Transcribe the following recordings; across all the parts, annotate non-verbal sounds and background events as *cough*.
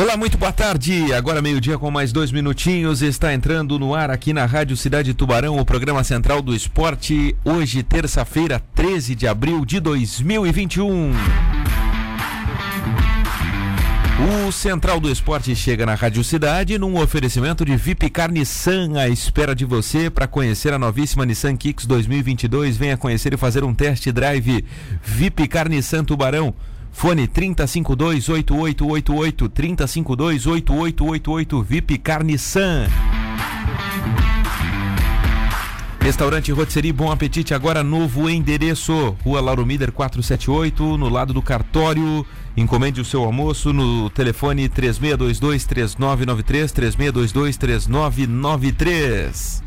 Olá, muito boa tarde. Agora meio-dia com mais dois minutinhos. Está entrando no ar aqui na Rádio Cidade Tubarão o programa central do esporte. Hoje, terça-feira, 13 de abril de 2021. O Central do Esporte chega na Rádio Cidade num oferecimento de Vipcar Nissan à espera de você para conhecer a novíssima Nissan Kicks 2022. Venha conhecer e fazer um test drive Vipcar Nissan Tubarão. Fone 3052-8888, 3052-8888, VIP Carniçan. Restaurante Rotisserie Bom Apetite, agora novo endereço. Rua Lauro Mider 478, no lado do cartório. Encomende o seu almoço no telefone 3622-3993, 3622-3993.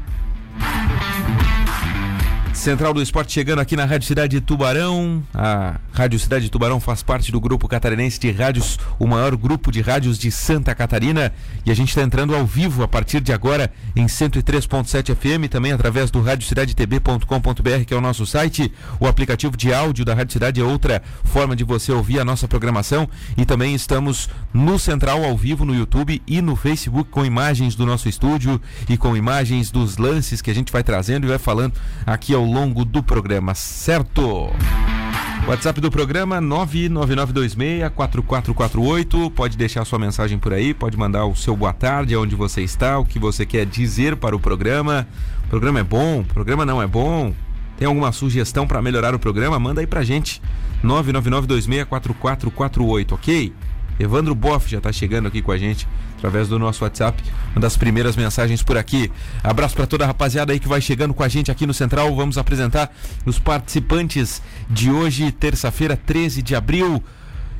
Central do Esporte chegando aqui na Rádio Cidade de Tubarão. A Rádio Cidade de Tubarão faz parte do grupo catarinense de rádios, o maior grupo de rádios de Santa Catarina. E a gente está entrando ao vivo a partir de agora em 103.7 FM, também através do radiocidadetb.com.br, que é o nosso site. O aplicativo de áudio da Rádio Cidade é outra forma de você ouvir a nossa programação. E também estamos no Central ao vivo no YouTube e no Facebook com imagens do nosso estúdio e com imagens dos lances que a gente vai trazendo e vai falando aqui ao longo do programa, certo? WhatsApp do programa 999264448. Pode deixar sua mensagem por aí, pode mandar o seu boa tarde, onde você está, o que você quer dizer para o programa. O programa é bom, o programa não é bom. Tem alguma sugestão para melhorar o programa? Manda aí pra gente. 999264448, ok? Evandro Boff já está chegando aqui com a gente através do nosso WhatsApp, uma das primeiras mensagens por aqui. Abraço para toda a rapaziada aí que vai chegando com a gente aqui no Central. Vamos apresentar os participantes de hoje, terça-feira, 13 de abril.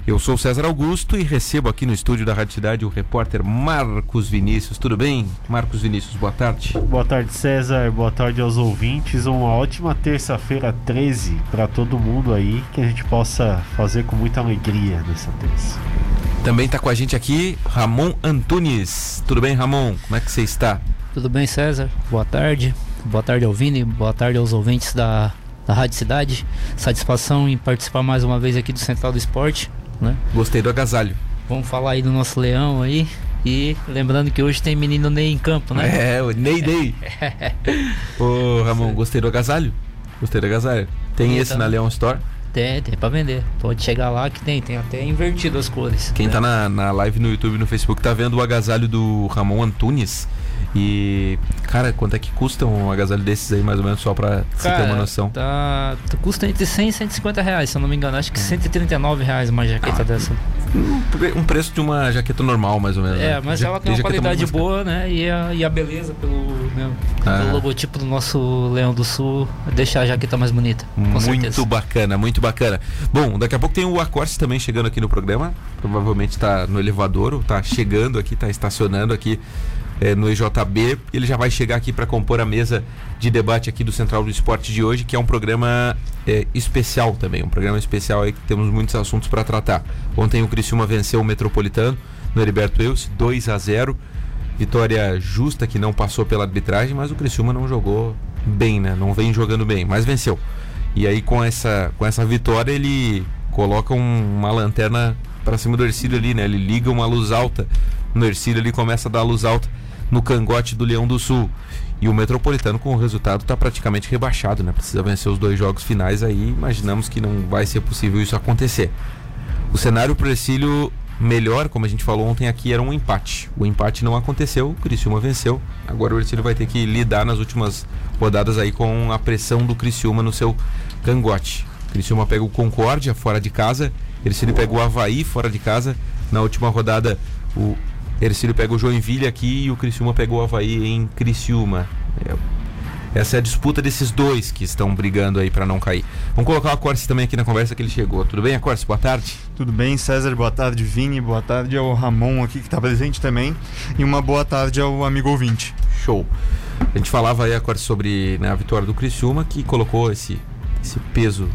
Eu sou César Augusto e recebo aqui no estúdio da Rádio Cidade o repórter Marcos Vinícius. Tudo bem? Marcos Vinícius, boa tarde. Boa tarde, César. Boa tarde aos ouvintes. Uma ótima terça-feira 13 para todo mundo aí, que a gente possa fazer com muita alegria nessa terça. Também está com a gente aqui Ramon Antunes. Tudo bem, Ramon? Como é que você está? Tudo bem, César? Boa tarde. Boa tarde ao Vini, boa tarde aos ouvintes da, da Rádio Cidade. Satisfação em participar mais uma vez aqui do Central do Esporte. Né? Gostei do agasalho. Vamos falar aí do nosso leão aí. E lembrando que hoje tem menino Ney em campo, né? É, o Ney Ney. *laughs* Ô, Ramon, gostei do agasalho? Gostei do agasalho. Tem esse na Leão Store? Tem, tem pra vender. Pode chegar lá que tem, tem até invertido as cores. Quem tá na, na live no YouTube e no Facebook tá vendo o agasalho do Ramon Antunes. E, cara, quanto é que custa um agasalho desses aí, mais ou menos, só pra você ter uma noção? Tá, custa entre 100 e 150 reais, se eu não me engano. Acho que 139 reais uma jaqueta ah, dessa. Um preço de uma jaqueta normal, mais ou menos. É, né? mas ela tem uma qualidade boa, né? E a, e a beleza pelo, né, ah. pelo logotipo do nosso Leão do Sul deixar a jaqueta mais bonita. muito certeza. bacana, muito bacana. Bom, daqui a pouco tem o Acorce também chegando aqui no programa. Provavelmente está no elevador, ou tá chegando aqui, tá estacionando aqui é, no EJB. Ele já vai chegar aqui para compor a mesa de debate aqui do Central do Esporte de hoje, que é um programa é, especial também, um programa especial aí que temos muitos assuntos para tratar. Ontem o Criciúma venceu o Metropolitano no Heriberto Eus, 2 a 0 Vitória justa que não passou pela arbitragem, mas o Criciúma não jogou bem, né? Não vem jogando bem, mas venceu. E aí com essa, com essa vitória ele coloca um, uma lanterna para cima do Ercílio ali, né? Ele liga uma luz alta no Ercílio, ele começa a dar luz alta no cangote do Leão do Sul. E o Metropolitano, com o resultado, está praticamente rebaixado, né? Precisa vencer os dois jogos finais aí. Imaginamos que não vai ser possível isso acontecer. O cenário para o melhor, como a gente falou ontem aqui, era um empate. O empate não aconteceu, o Criciúma venceu. Agora o Ercílio vai ter que lidar nas últimas rodadas aí com a pressão do Criciúma no seu cangote. O Criciúma pega o Concórdia fora de casa, Ercílio pega o Havaí fora de casa. Na última rodada, o Ercílio pega o Joinville aqui e o Criciúma pegou o Havaí em Criciúma. É, essa é a disputa desses dois que estão brigando aí para não cair. Vamos colocar o Acorce também aqui na conversa que ele chegou. Tudo bem, Acorce? Boa tarde. Tudo bem, César. Boa tarde, Vini. Boa tarde ao Ramon aqui que está presente também. E uma boa tarde ao amigo ouvinte. Show. A gente falava aí, Acorce, sobre né, a vitória do Criciúma que colocou esse, esse peso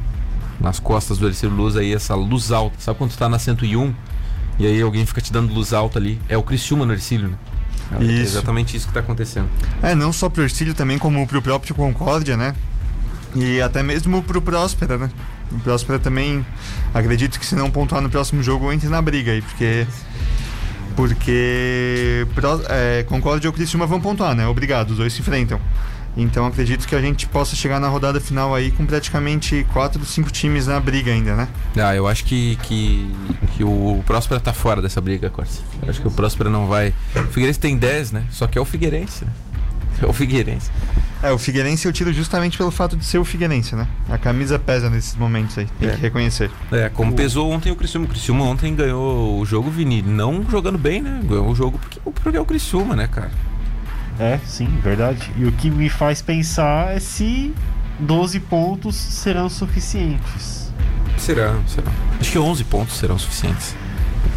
nas costas do Ercílio Luz aí, essa luz alta. Sabe quando tu tá na 101 e aí alguém fica te dando luz alta ali. É o Criciúma no Ercílio, né? É isso. exatamente isso que está acontecendo. É, não só pro Ercílio, também como pro próprio Concórdia, né? E até mesmo pro Próspera, né? O Próspera também, acredito que se não pontuar no próximo jogo, entre na briga aí, porque Porque é, Concórdia e o Criciúma vão pontuar, né? Obrigado, os dois se enfrentam. Então acredito que a gente possa chegar na rodada final aí com praticamente quatro, cinco times na briga ainda, né? Ah, eu acho que, que, que o Próspera tá fora dessa briga, Corsi. Eu acho que o Próspera não vai. O Figueirense tem 10, né? Só que é o Figueirense, né? *laughs* É o Figueirense. É, o Figueirense eu tiro justamente pelo fato de ser o Figueirense, né? A camisa pesa nesses momentos aí, tem É. que reconhecer. É, como pesou ontem o Criciúma. O Criciúma ontem ganhou o jogo, Vini. Não jogando bem, né? Ganhou o jogo porque, porque é o Criciúma, né, cara? É, sim, verdade. E o que me faz pensar é se 12 pontos serão suficientes. Será, será. Acho que 11 pontos serão suficientes.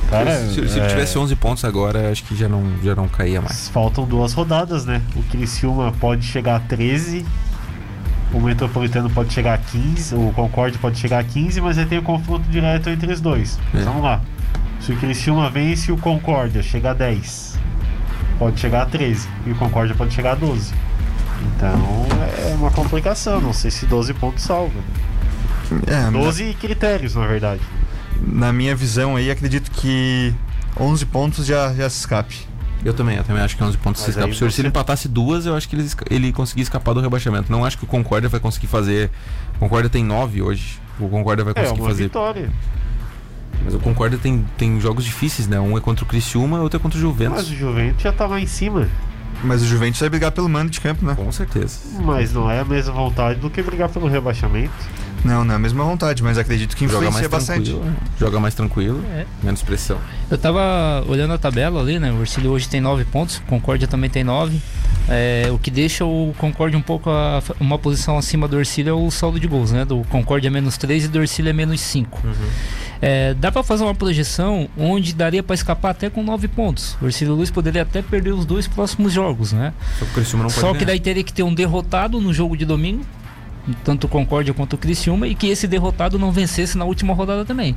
Cara, se se ele é, tivesse 11 pontos agora, acho que já não, já não caía mais. Faltam duas rodadas, né? O Criciúma pode chegar a 13, o Metropolitano pode chegar a 15, o Concorde pode chegar a 15, mas aí tem o confronto direto entre os dois. É. Vamos lá. Se o Criciúma vence, o Concórdia chega a 10. Pode chegar a 13. E o Concórdia pode chegar a 12. Então é uma complicação. Não sei se 12 pontos salva. É, 12 critérios, na verdade. na minha visão aí, acredito que 11 pontos já, já se escape. Eu também, eu também acho que 11 pontos se Mas escapa. aí Se o você- empatasse duas, eu acho que ele, ele conseguia escapar do rebaixamento. Não acho que o Concórdia vai conseguir fazer. O Concórdia tem 9 hoje. O Concórdia vai É conseguir uma fazer. vitória. Mas o Concórdia tem, tem jogos difíceis, né? Um é contra o Criciúma, outro é contra o Juventus. Mas o Juventus já tá lá em cima. Mas o Juventus vai brigar pelo mando de campo, né? Com certeza. Mas não é a mesma vontade do que brigar pelo rebaixamento. Não, não é a mesma vontade, mas acredito que Joga influencia mais bastante. tranquilo. né? Joga mais tranquilo, É. menos pressão. Eu tava olhando a tabela ali, né? O Ercílio hoje tem 9 pontos, o Concórdia também tem 9. É, o que deixa o Concórdia um pouco a- uma posição acima do Ercílio é o saldo de gols, né? Do Concórdia é menos 3 e do Ercílio é menos 5. É, dá pra fazer uma projeção onde daria pra escapar até com 9 pontos. O Ercílio Luiz poderia até perder os dois próximos jogos, né? Só Só que daí teria que ter um derrotado no jogo de domingo, tanto o Concórdia quanto o Criciúma, e que esse derrotado não vencesse na última rodada também.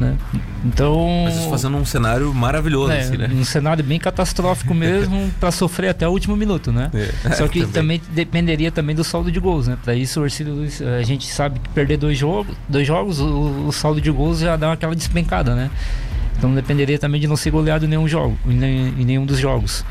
Né? Então. Mas isso fazendo um cenário maravilhoso, É, assim, né? um cenário bem catastrófico mesmo *laughs* pra sofrer até o último minuto, né? É, *laughs* Só que também. dependeria também do saldo de gols, né? Para isso o Ercílio Luiz, a gente sabe que perder dois jogos, dois jogos, o, o saldo de gols já dá aquela despencada, né? Então dependeria também de não ser goleado em nenhum jogo, em nenhum dos jogos.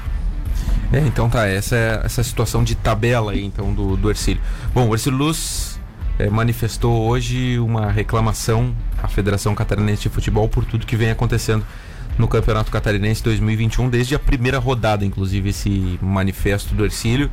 É, então tá, essa é essa situação de tabela aí, então, do, do Ercílio. Bom, o Ercílio Luz eh, manifestou hoje uma reclamação à Federação Catarinense de Futebol por tudo que vem acontecendo no Campeonato Catarinense 2021, desde a primeira rodada, inclusive, esse manifesto do Ercílio.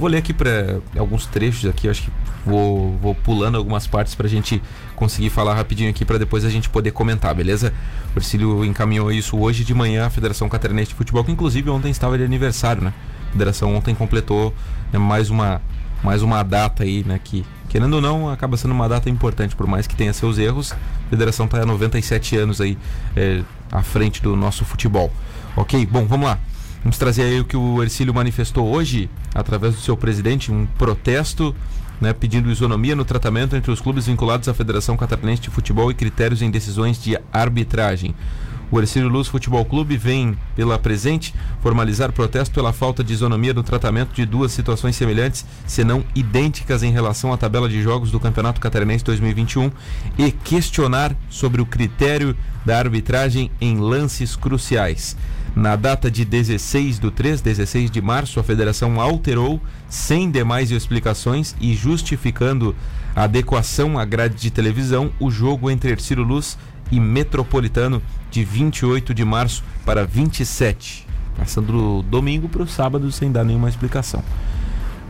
Vou ler aqui para alguns trechos aqui, acho que vou, vou pulando algumas partes para a gente conseguir falar rapidinho aqui para depois a gente poder comentar, beleza? O Ercílio encaminhou isso hoje de manhã à Federação Catarinense de Futebol, que inclusive ontem estava de aniversário, né? A Federação ontem completou né, mais uma mais uma data aí, né? Que querendo ou não acaba sendo uma data importante, por mais que tenha seus erros. A Federação está há 97 anos aí é, à frente do nosso futebol. Ok, bom, vamos lá. Vamos trazer aí o que o Ercílio manifestou hoje, através do seu presidente, um protesto né, pedindo isonomia no tratamento entre os clubes vinculados à Federação Catarinense de Futebol e critérios em decisões de arbitragem. O Ercílio Luz Futebol Clube vem, pela presente, formalizar protesto pela falta de isonomia no tratamento de duas situações semelhantes, se não idênticas em relação à tabela de jogos do Campeonato Catarinense 2021 e questionar sobre o critério da arbitragem em lances cruciais. Na data de 16 do 3, 16 de março, a federação alterou, sem demais explicações e justificando a adequação à grade de televisão, o jogo entre Ercílio Luz e Metropolitano de 28 de março para 27, passando do domingo para o sábado sem dar nenhuma explicação.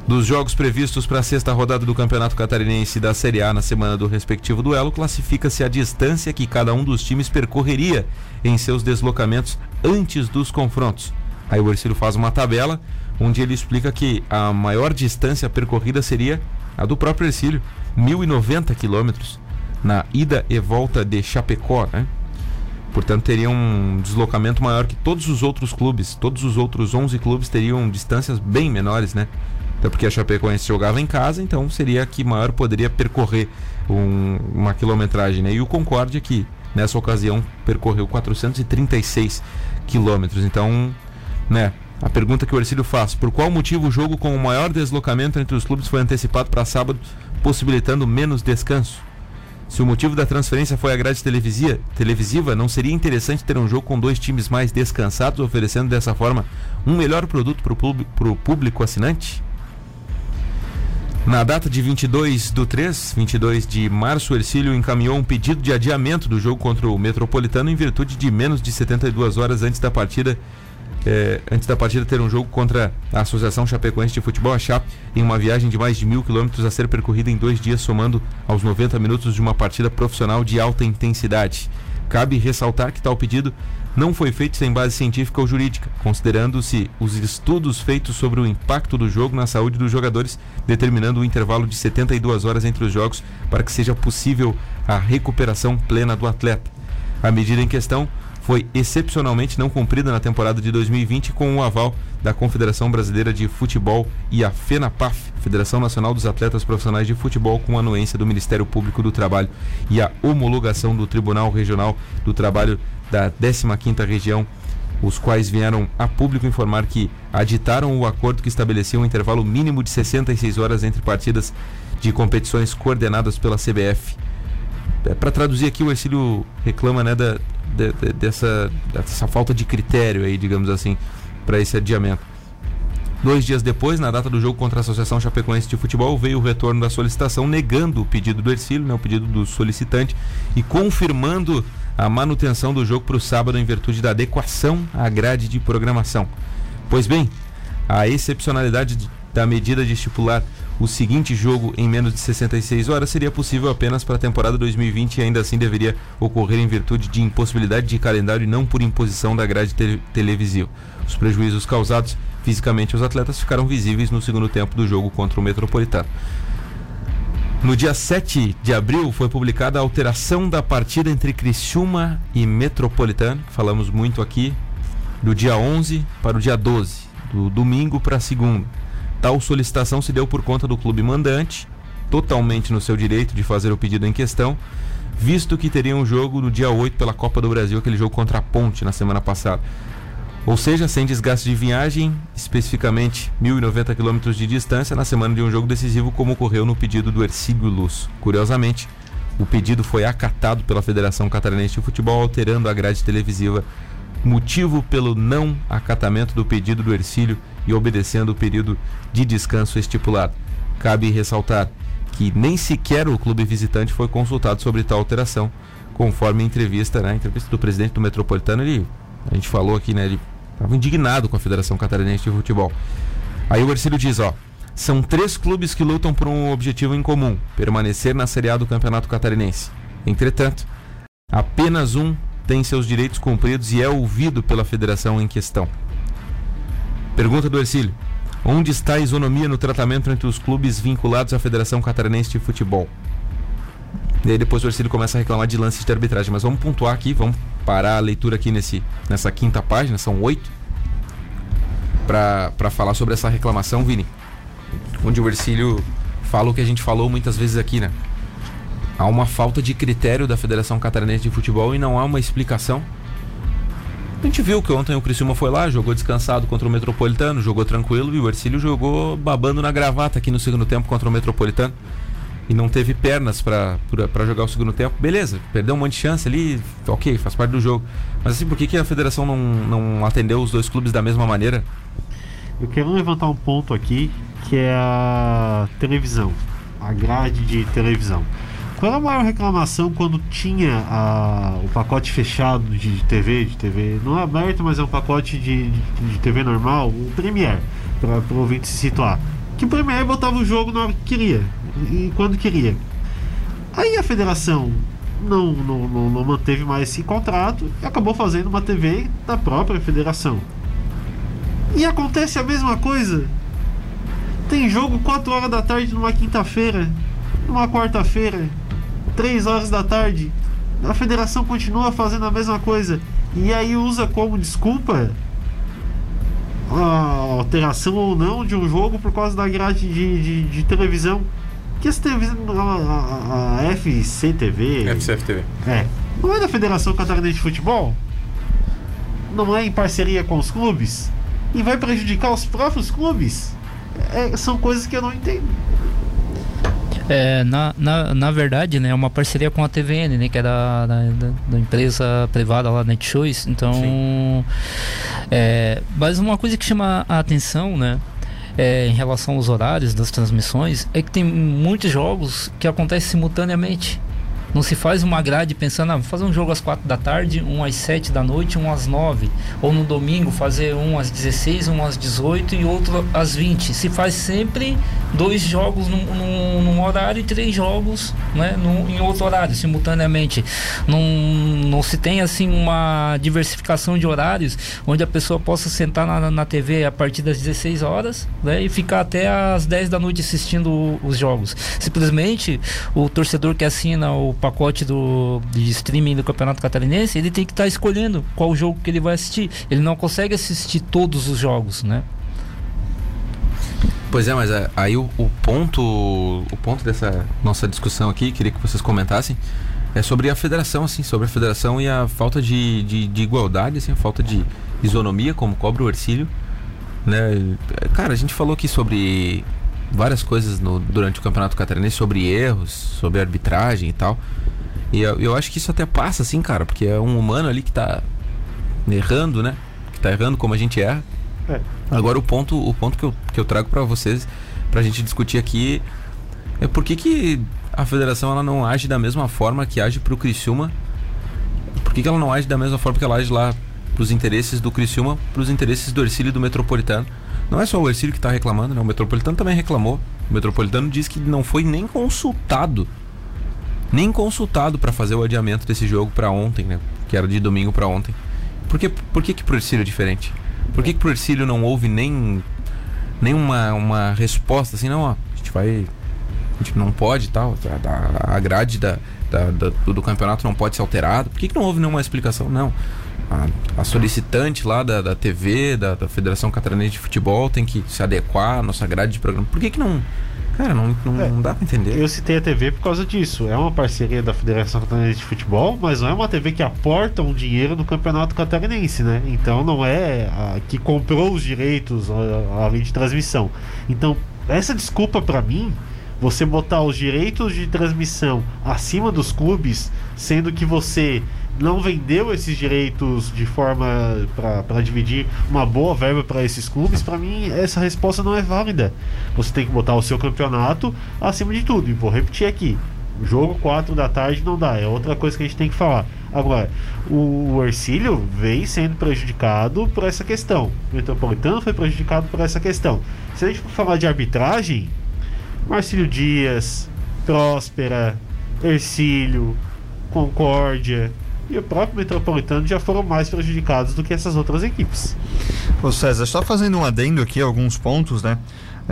Dos jogos previstos para a sexta rodada do Campeonato Catarinense da Série A na semana do respectivo duelo, classifica-se a distância que cada um dos times percorreria em seus deslocamentos antes dos confrontos. Aí o Ercílio faz uma tabela onde ele explica que a maior distância percorrida seria a do próprio Ercílio, 1.090 quilômetros, na ida e volta de Chapecó, né? Portanto, teria um deslocamento maior que todos os outros clubes. Todos os outros 11 clubes teriam distâncias bem menores, né? Até porque a Chapecoense jogava em casa, então seria a que maior poderia percorrer um- uma quilometragem, né? E o Concórdia, que nessa ocasião percorreu 436 quilômetros. Então, né? A pergunta que o Ercílio faz: por qual motivo o jogo com o maior deslocamento entre os clubes foi antecipado para sábado, possibilitando menos descanso? Se o motivo da transferência foi a grade televisiva, não seria interessante ter um jogo com dois times mais descansados, oferecendo dessa forma um melhor produto para o público assinante? Na data de 22 do 3, 22 de março, o Ercílio encaminhou um pedido de adiamento do jogo contra o Metropolitano em virtude de menos de 72 horas antes da partida é, antes da partida ter um jogo contra a Associação Chapecoense de Futebol, a Chape, em uma viagem de mais de mil quilômetros a ser percorrida em dois dias, somando aos 90 minutos de uma partida profissional de alta intensidade. Cabe ressaltar que tal pedido não foi feito sem base científica ou jurídica, considerando-se os estudos feitos sobre o impacto do jogo na saúde dos jogadores, determinando um intervalo de 72 horas entre os jogos para que seja possível a recuperação plena do atleta. A medida em questão foi excepcionalmente não cumprida na temporada de 2020 com o aval da Confederação Brasileira de Futebol e a FENAPAF, Federação Nacional dos Atletas Profissionais de Futebol, com anuência do Ministério Público do Trabalho e a homologação do Tribunal Regional do Trabalho da 15ª Região, os quais vieram a público informar que aditaram o acordo que estabelecia um intervalo mínimo de 66 horas entre partidas de competições coordenadas pela CBF. É, Para traduzir aqui, o Ercílio reclama né, da, de, de, dessa, dessa falta de critério aí, digamos assim, para esse adiamento. Dois dias depois, na data do jogo contra a Associação Chapecoense de Futebol, veio o retorno da solicitação negando o pedido do Ercílio, né, o pedido do solicitante, e confirmando a manutenção do jogo para o sábado em virtude da adequação à grade de programação. Pois bem, a excepcionalidade da medida de estipular o seguinte jogo em menos de 66 horas seria possível apenas para a temporada 2020 e ainda assim deveria ocorrer em virtude de impossibilidade de calendário e não por imposição da grade te televisiva. Os prejuízos causados fisicamente aos atletas ficaram visíveis no segundo tempo do jogo contra o Metropolitano. No dia 7 de abril foi publicada a alteração da partida entre Criciúma e Metropolitano, falamos muito aqui, do dia 11 para o dia 12, do domingo para segunda. Tal solicitação se deu por conta do clube mandante, totalmente no seu direito de fazer o pedido em questão, visto que teria um jogo no dia 8 pela Copa do Brasil, aquele jogo contra a Ponte na semana passada. Ou seja, sem desgaste de viagem, especificamente 1.090 km de distância, na semana de um jogo decisivo, como ocorreu no pedido do Ercílio Luz. Curiosamente, o pedido foi acatado pela Federação Catarinense de Futebol, alterando a grade televisiva, motivo pelo não acatamento do pedido do Ercílio e obedecendo o período de descanso estipulado. Cabe ressaltar que nem sequer o clube visitante foi consultado sobre tal alteração, conforme a entrevista, né, a entrevista do presidente do Metropolitano, ele, a gente falou aqui, né, ele estava indignado com a Federação Catarinense de Futebol. Aí o Ercílio diz, ó, são três clubes que lutam por um objetivo em comum, permanecer na Série A do Campeonato Catarinense. Entretanto, apenas um tem seus direitos cumpridos e é ouvido pela federação em questão. Pergunta do Ercílio. Onde está a isonomia no tratamento entre os clubes vinculados à Federação Catarinense de Futebol? E aí depois o Ercílio começa a reclamar de lances de arbitragem. Mas vamos pontuar aqui, vamos parar a leitura aqui nesse, nessa quinta página, são oito, para falar sobre essa reclamação, Vini. Onde o Ercílio fala o que a gente falou muitas vezes aqui, né? Há uma falta de critério da Federação Catarinense de Futebol e não há uma explicação. A gente viu que ontem o Criciúma foi lá, jogou descansado contra o Metropolitano, jogou tranquilo e o Ercílio jogou babando na gravata aqui no segundo tempo contra o Metropolitano e não teve pernas para jogar o segundo tempo. Beleza, perdeu um monte de chance ali, ok, faz parte do jogo. Mas assim, por que, que a federação não, não atendeu os dois clubes da mesma maneira? Eu quero levantar um ponto aqui que é a televisão, a grade de televisão. Qual a maior reclamação quando tinha a, o pacote fechado de, de TV, de TV não é aberto, mas é um pacote de, de, de TV normal, o Premiere, para o ouvinte se situar. Que o Premiere botava o jogo na hora que queria e quando queria. Aí a federação não, não, não, não manteve mais esse contrato e acabou fazendo uma TV da própria federação. E acontece a mesma coisa. Tem jogo 4 horas da tarde numa quinta-feira, numa quarta-feira, 3 horas da tarde. A federação continua fazendo a mesma coisa. E aí usa como desculpa a alteração ou não de um jogo por causa da grade de, de, de televisão. Que essa televisão, a, a, a FCTV. FCFTV. É. Não é da Federação Catarinense de Futebol? Não é em parceria com os clubes? E vai prejudicar os próprios clubes? É, são coisas que eu não entendo. É, na, na, na verdade, né, é uma parceria com a TVN, né, que é da, da, da empresa privada lá, Netshows. Então, é, mas uma coisa que chama a atenção, né, é, em relação aos horários das transmissões, é que tem muitos jogos que acontecem simultaneamente. Não se faz uma grade pensando, ah, vou fazer um jogo às 4 da tarde, um às 7 da noite, um às 9. Ou no domingo fazer um às 16, um às 18 e outro às 20. Se faz sempre dois jogos num, num, num horário e três jogos né, num, em outro horário, simultaneamente. Não, não se tem assim uma diversificação de horários onde a pessoa possa sentar na, na TV a partir das 16 horas né, e ficar até às 10 da noite assistindo os jogos. Simplesmente o torcedor que assina o pacote do, de streaming do Campeonato Catarinense, ele tem que estar tá escolhendo qual jogo que ele vai assistir. Ele não consegue assistir todos os jogos, né? Pois é, mas é, aí o, o, ponto o ponto dessa nossa discussão aqui, queria que vocês comentassem, é sobre a federação, assim, sobre a federação e a falta de, de, de igualdade, assim, a falta de isonomia, como cobra o Ercílio. Né? Cara, a gente falou aqui sobre várias coisas no, durante o Campeonato Catarinense sobre erros, sobre arbitragem e tal. E eu, eu, acho que isso até passa, assim, cara, porque é um humano ali que tá errando, né? Que tá errando como a gente erra. É. Agora o ponto, o ponto que eu, que eu trago para vocês, pra gente discutir aqui, é por que, que a federação ela não age da mesma forma que age pro Criciúma? Por que, que ela não age da mesma forma que ela age lá pros interesses do Criciúma, pros interesses do Ercílio e do Metropolitano? Não é só o Ercílio que está reclamando, né? O Metropolitano também reclamou. O Metropolitano diz que não foi nem consultado. Nem consultado para fazer o adiamento desse jogo para ontem, né? Que era de domingo para ontem. Por que, por que, que pro Ercílio é diferente? Por que, que pro Ercílio não houve nem, nem uma, resposta assim, não, ó, a gente vai. A gente não pode tal. A, a grade da, da, da, do campeonato não pode ser alterada. Por que, que não houve nenhuma explicação? Não a, a solicitante lá da, da TV, da, da, Federação Catarinense de Futebol, tem que se adequar à nossa grade de programa. Por que, que não. Cara, não, não, é, não dá pra entender. Eu citei a TV por causa disso. É uma parceria da Federação Catarinense de Futebol, mas não é uma TV que aporta um dinheiro no Campeonato Catarinense, né? Então não é a que comprou os direitos além de transmissão. Então, essa desculpa para mim você botar os direitos de transmissão acima dos clubes, sendo que você não vendeu esses direitos de forma para dividir uma boa verba para esses clubes, para mim essa resposta não é válida. Você tem que botar o seu campeonato acima de tudo. E vou repetir aqui: jogo 4 da tarde não dá, é outra coisa que a gente tem que falar. Agora, o, o Ercílio vem sendo prejudicado por essa questão. O Metropolitano foi prejudicado por essa questão. Se a gente for falar de arbitragem, Marcílio Dias, Próspera, Ercílio, Concórdia, e o próprio Metropolitano já foram mais prejudicados do que essas outras equipes. Ô César, só fazendo um adendo aqui, alguns pontos, né?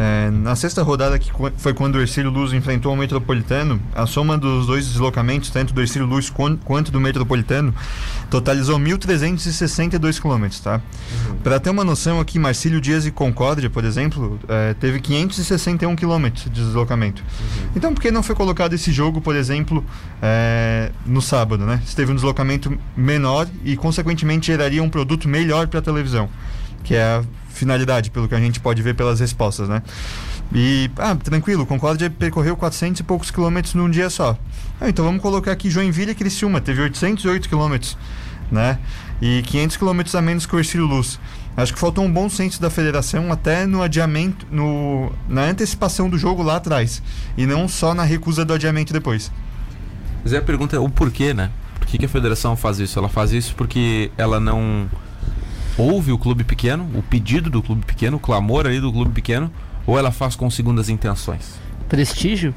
É, na sexta rodada, que foi quando o Ercílio Luz enfrentou o Metropolitano, a soma dos dois deslocamentos, tanto do Ercílio Luz quanto do Metropolitano, totalizou 1.362 quilômetros, tá? Uhum. Para ter uma noção aqui, Marcílio Dias e Concórdia, por exemplo, é, teve 561 quilômetros de deslocamento. Uhum. Então, por que não foi colocado esse jogo, por exemplo, é, no sábado, né? Se teve um deslocamento menor e, consequentemente, geraria um produto melhor para a televisão, que é a finalidade, pelo que a gente pode ver pelas respostas, né? E, ah, tranquilo, Concórdia percorreu 400 e poucos quilômetros num dia só. Ah, então vamos colocar aqui Joinville e Criciúma, teve 808 quilômetros, né? E 500 quilômetros a menos que o Ercílio Luz. Acho que faltou um bom senso da federação até no adiamento, no, na antecipação do jogo lá atrás. E não só na recusa do adiamento depois. Mas é a pergunta é o porquê, né? Por que, que a federação faz isso? Ela faz isso porque ela não ouve o clube pequeno, o pedido do clube pequeno, o clamor ali do clube pequeno, ou ela faz com segundas intenções? Prestígio.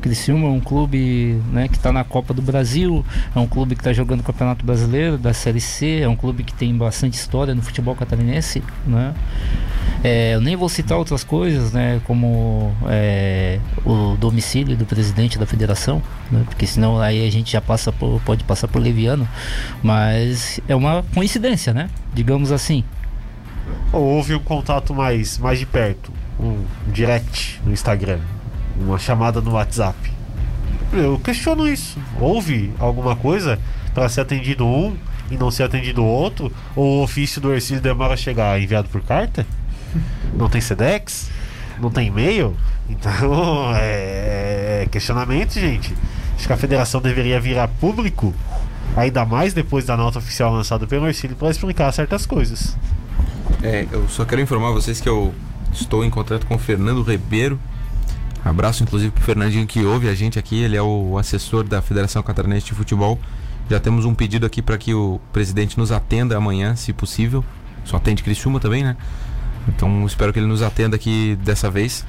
Criciúma é um clube né, que está na Copa do Brasil, é um clube que está jogando o Campeonato Brasileiro da Série C, é um clube que tem bastante história no futebol catarinense, né? É, eu nem vou citar outras coisas, né, como é, o domicílio do presidente da federação, né, porque senão aí a gente já passa por, pode passar por leviano, mas é uma coincidência, né, digamos assim. Ou houve um contato mais, mais de perto, um direct no Instagram, uma chamada no WhatsApp. Eu questiono isso. Houve alguma coisa para ser atendido um e não ser atendido outro? Ou o ofício do Ercílio demora a chegar enviado por carta? Não tem SEDEX, não tem e-mail. Então, é, questionamento, gente. Acho que a federação deveria virar público, ainda mais depois da nota oficial lançada pelo Ercílio, para explicar certas coisas. É, eu só quero informar vocês que eu estou em contato com o Fernando Ribeiro. Abraço, inclusive, pro Fernandinho que ouve a gente aqui. Ele é o assessor da Federação Catarinense de Futebol. Já temos um pedido aqui para que o presidente nos atenda amanhã, se possível. Só atende Criciúma também, né? Então espero que ele nos atenda aqui dessa vez.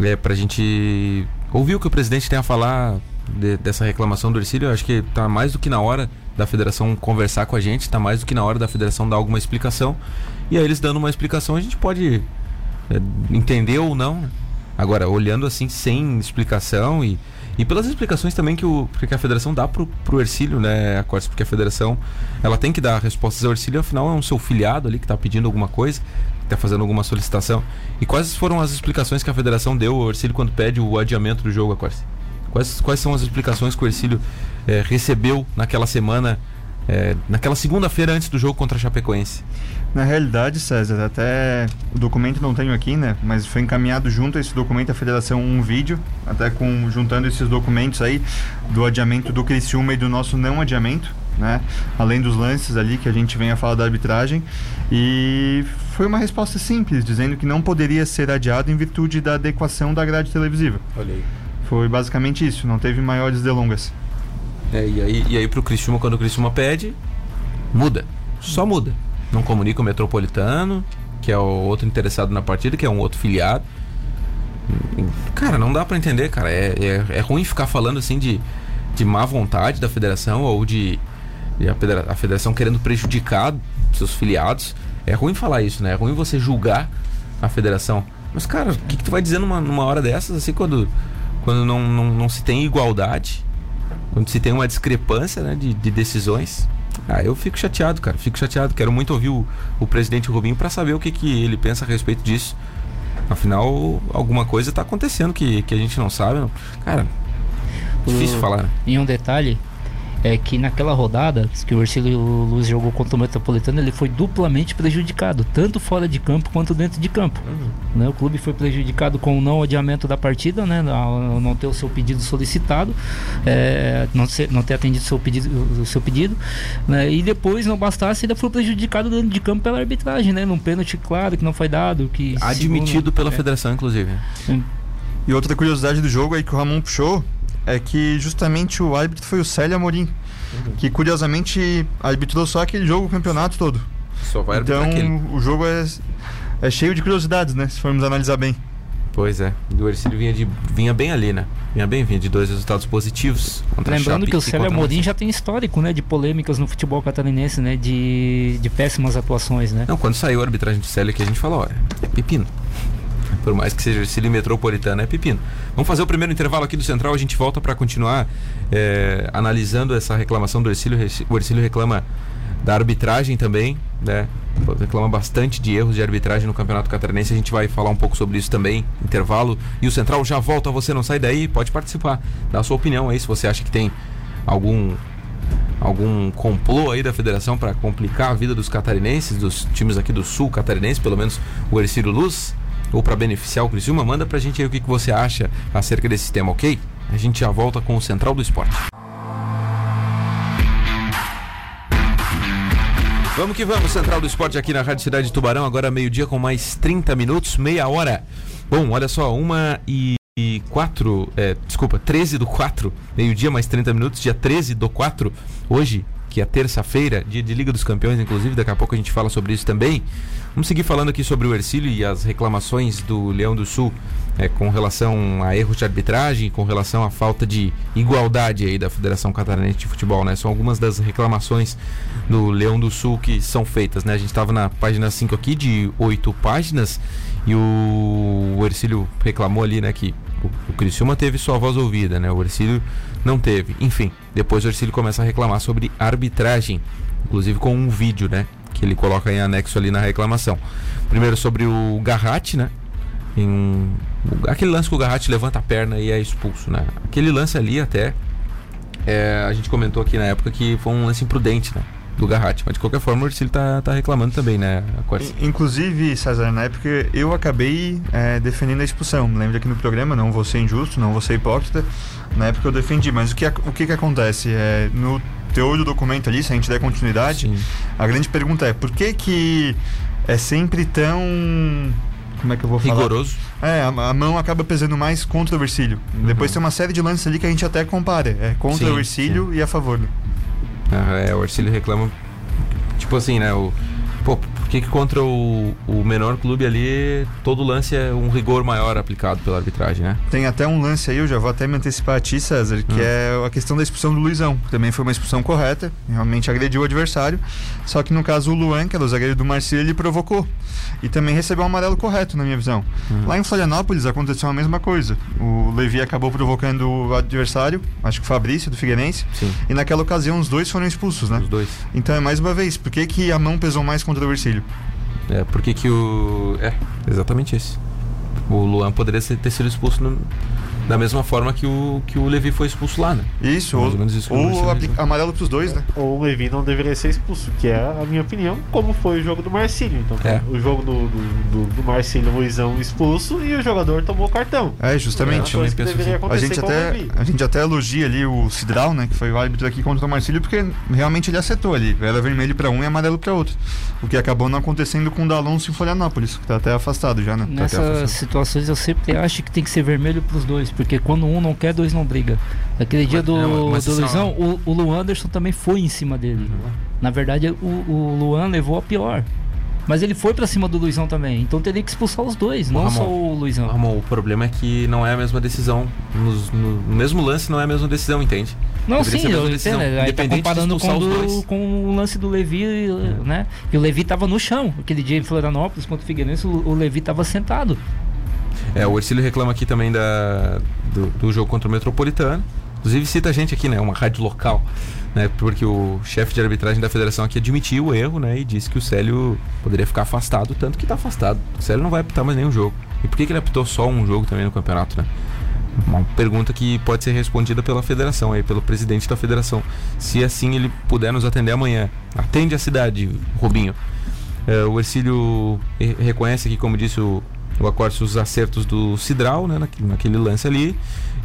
É, pra gente ouvir o que o presidente tem a falar de- dessa reclamação do Ercílio. Eu acho que tá mais do que na hora da federação conversar com a gente, tá mais do que na hora da federação dar alguma explicação. E aí eles dando uma explicação, a gente pode é, entender ou não. Agora, olhando assim, sem explicação e, e pelas explicações também que, o, que a federação dá pro, pro Ercílio, né, a porque a federação ela tem que dar respostas ao Ercílio, afinal é um seu filiado ali que tá pedindo alguma coisa, que tá fazendo alguma solicitação. E quais foram as explicações que a federação deu ao Ercílio quando pede o adiamento do jogo, a Corsa? Quais, quais são as explicações que o Ercílio eh, recebeu naquela semana, eh, naquela segunda-feira antes do jogo contra a Chapecoense? Na realidade, César, até o documento não tenho aqui, né? Mas foi encaminhado junto a esse documento à federação um vídeo, até com juntando esses documentos aí do adiamento do Criciúma e do nosso não adiamento, né? Além dos lances ali que a gente vem a falar da arbitragem. E foi uma resposta simples, dizendo que não poderia ser adiado em virtude da adequação da grade televisiva. Olha aí. Foi basicamente isso, não teve maiores delongas. É, e aí, e aí pro Criciúma, quando o Criciúma pede, muda. Só muda. Não comunica o Metropolitano, que é o outro interessado na partida, que é um outro filiado. Cara, não dá pra entender, cara. É, é, é ruim ficar falando assim de, de má vontade da federação ou de, de a federação querendo prejudicar seus filiados. É ruim falar isso, né? É ruim você julgar a federação. Mas, cara, o que, que tu vai dizer numa, numa hora dessas, assim, quando, quando não, não, não se tem igualdade? quando se tem uma discrepância né, de, de decisões. Ah, eu fico chateado, cara. Fico chateado. Quero muito ouvir o, o presidente Rubinho para saber o que, que ele pensa a respeito disso. Afinal, alguma coisa tá acontecendo que, que a gente não sabe. Não. Cara, difícil O- falar. né? E um detalhe é que naquela rodada que o Ercílio Luz jogou contra o Metropolitano, ele foi duplamente prejudicado, tanto fora de campo quanto dentro de campo. Né? O clube foi prejudicado com o não adiamento da partida, né? ao não ter o seu pedido solicitado, é, não, ser- não ter atendido o seu pedido, o seu pedido né? e depois, não bastasse, ainda foi prejudicado dentro de campo pela arbitragem, né? num pênalti claro que não foi dado. Que Admitido segundo- pela é. federação, inclusive. E outra curiosidade do jogo aí que o Ramon puxou é que justamente o árbitro foi o Célio Amorim, que curiosamente arbitrou só aquele jogo o campeonato todo. Só vai arbitrar Então aquele. o jogo é, é cheio de curiosidades, né? Se formos analisar bem. Pois é. Do Ercílio vinha, de, vinha bem ali, né? Vinha bem, vinha de dois resultados positivos. Contra a Lembrando Chape que o Célio Amorim já tem histórico, né, de polêmicas no futebol catarinense, né, de, de péssimas atuações, né? Não, quando saiu a arbitragem do Célio aqui, a gente falou, olha, é pepino. Por mais que seja Ercílio Metropolitano, é pepino. Vamos fazer o primeiro intervalo aqui do Central, a gente volta para continuar é, analisando essa reclamação do Ercílio. O Ercílio reclama da arbitragem também, né? Reclama bastante de erros de arbitragem no Campeonato Catarinense. A gente vai falar um pouco sobre isso também, intervalo. E o Central já volta, você não sai daí, pode participar, dá a sua opinião aí, se você acha que tem algum algum complô aí da federação para complicar a vida dos catarinenses, dos times aqui do sul catarinense, pelo menos o Ercílio Luz, ou para beneficiar o Criciúma, manda pra gente aí o que, que você acha acerca desse tema, ok? A gente já volta com o Central do Esporte. Vamos que vamos, Central do Esporte aqui na Rádio Cidade de Tubarão, agora meio-dia com mais 30 minutos, meia hora. Bom, olha só, uma e quatro, é, desculpa, 13 do 4, meio-dia mais 30 minutos, dia 13 do 4, hoje, que é terça-feira, dia de Liga dos Campeões, inclusive, daqui a pouco a gente fala sobre isso também. Vamos seguir falando aqui sobre o Ercílio e as reclamações do Leão do Sul é, com relação a erros de arbitragem, com relação à falta de igualdade aí da Federação Catarinense de Futebol, né? São algumas das reclamações do Leão do Sul que são feitas, né? A gente estava na página 5 aqui, de oito páginas, e o, o Ercílio reclamou ali, né, que o, o Criciúma teve sua voz ouvida, né? O Ercílio não teve. Enfim, depois o Ercílio começa a reclamar sobre arbitragem, inclusive com um vídeo, né? Que ele coloca em anexo ali na reclamação. Primeiro sobre o Garratti, né? Em um- aquele lance que o Garratti levanta a perna e é expulso, né? Aquele lance ali até é, a gente comentou aqui na época que foi um lance imprudente, né? Do Garratti. Mas de qualquer forma o Ercílio tá, tá reclamando também, né? Inclusive, César, na época eu acabei é, defendendo a expulsão. Lembra aqui no programa, não vou ser injusto, não vou ser hipócrita. Na época eu defendi, mas o que, o que, que acontece? É, no teor do documento ali, se a gente der continuidade, Sim. a grande pergunta é por que que é sempre tão... Como é que eu vou falar? Rigoroso. É, a, a mão acaba pesando mais contra o Ercílio. Depois Uhum. tem uma série de lances ali que a gente até compara. É contra Sim, o Ercílio e a favor. É, o Ercílio reclama. Tipo assim, né? O, pô, por que, que contra o, o menor clube ali todo lance é um rigor maior aplicado pela arbitragem, né? Tem até um lance aí, eu já vou até me antecipar a ti, César, que Hum. é a questão da expulsão do Luizão. que Também foi uma expulsão correta, realmente agrediu o adversário. Só que no caso o Luan, que era o zagueiro do Marcílio, ele provocou. E também recebeu um amarelo correto, na minha visão. Uhum. Lá em Florianópolis aconteceu a mesma coisa. O Levi acabou provocando o adversário, acho que o Fabrício, do Figueirense. Sim, E naquela ocasião os dois foram expulsos, né? os dois. Então é mais uma vez, por que, que a mão pesou mais contra o Ercílio? É, por que que o. É, exatamente isso. O Luan poderia ter sido expulso no- da mesma forma que o, que o Levi foi expulso lá, né? Isso, Mais ou, menos isso ou apli- amarelo pros dois, né? Ou o Levi não deveria ser expulso, que é a minha opinião, como foi o jogo do Marcílio. Então, É. o jogo do, do, do, do Marcílio Luizão expulso e o jogador tomou cartão. É, É justamente. uma coisa que penso deveria assim. A acontecer gente, com o até, Levi. a gente até elogia ali o Cidral, né? Que foi o árbitro aqui contra o Marcílio, porque realmente ele acertou ali. Era vermelho pra um e amarelo pra outro. O que acabou não acontecendo com o D'Alonso em Florianópolis, que tá até afastado já, né? Tá até Nessas afastado. situações eu sempre acho que tem que ser vermelho pros dois, porque quando um não quer, dois não briga. Aquele dia do, mas do é Luizão, o, o Luanderson também foi em cima dele. Na verdade, o, o Luan levou a pior. Mas ele foi pra cima do Luizão também. Então teria que expulsar os dois, não Ramon, só o Luizão. Ramon, o problema é que não é a mesma decisão. Nos- no, mesmo lance não é a mesma decisão, entende? Não, Deveria sim, ser a mesma eu decisão, entendo. Aí tá comparando com, do- com o lance do Levi, né? E o Levi tava no chão. Aquele dia em Florianópolis contra o Figueirense, o, o Levi tava sentado. É, o Ercílio reclama aqui também da, do, do jogo contra o Metropolitano. Inclusive cita a gente aqui, né? Uma rádio local. Né, porque o chefe de arbitragem da federação aqui admitiu o erro, né? E disse que o Célio poderia ficar afastado, tanto que tá afastado. O Célio não vai apitar mais nenhum jogo. E por que, que ele apitou só um jogo também no campeonato, né? Uma pergunta que pode ser respondida pela federação, aí, pelo presidente da federação. Se assim ele puder nos atender amanhã. Atende a cidade, Rubinho. É, o Ercílio re- reconhece aqui, como disse o, o Acórcio, os acertos do Cidral, né, naquele, naquele lance ali.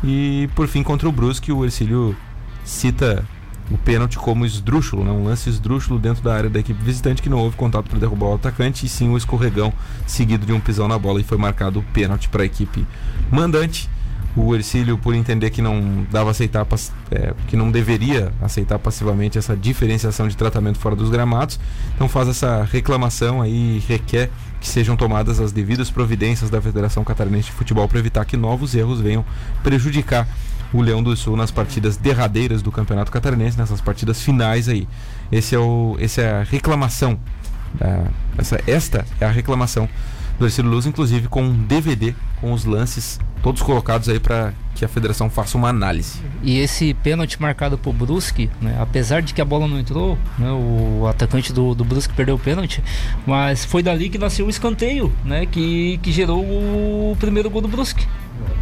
E por fim, contra o Brusque, o Ercílio cita o pênalti como esdrúxulo, né, um lance esdrúxulo dentro da área da equipe visitante que não houve contato para derrubar o atacante, e sim o escorregão seguido de um pisão na bola e foi marcado o pênalti para a equipe mandante. O Ercílio, por entender que não dava aceitar, é, que não deveria aceitar passivamente essa diferenciação de tratamento fora dos gramados, então faz essa reclamação aí requer que sejam tomadas as devidas providências da Federação Catarinense de Futebol para evitar que novos erros venham prejudicar o Leão do Sul nas partidas derradeiras do Campeonato Catarinense, nessas partidas finais aí. Esse é o, essa é a reclamação. da- essa, esta é a reclamação do Ercílio Luz, inclusive com um DVD com os lances todos colocados aí para que a federação faça uma análise. E esse pênalti marcado por Brusque, né, apesar de que a bola não entrou, né, o atacante do, do Brusque perdeu o pênalti, mas foi dali que nasceu o escanteio, né, que, que gerou o primeiro gol do Brusque.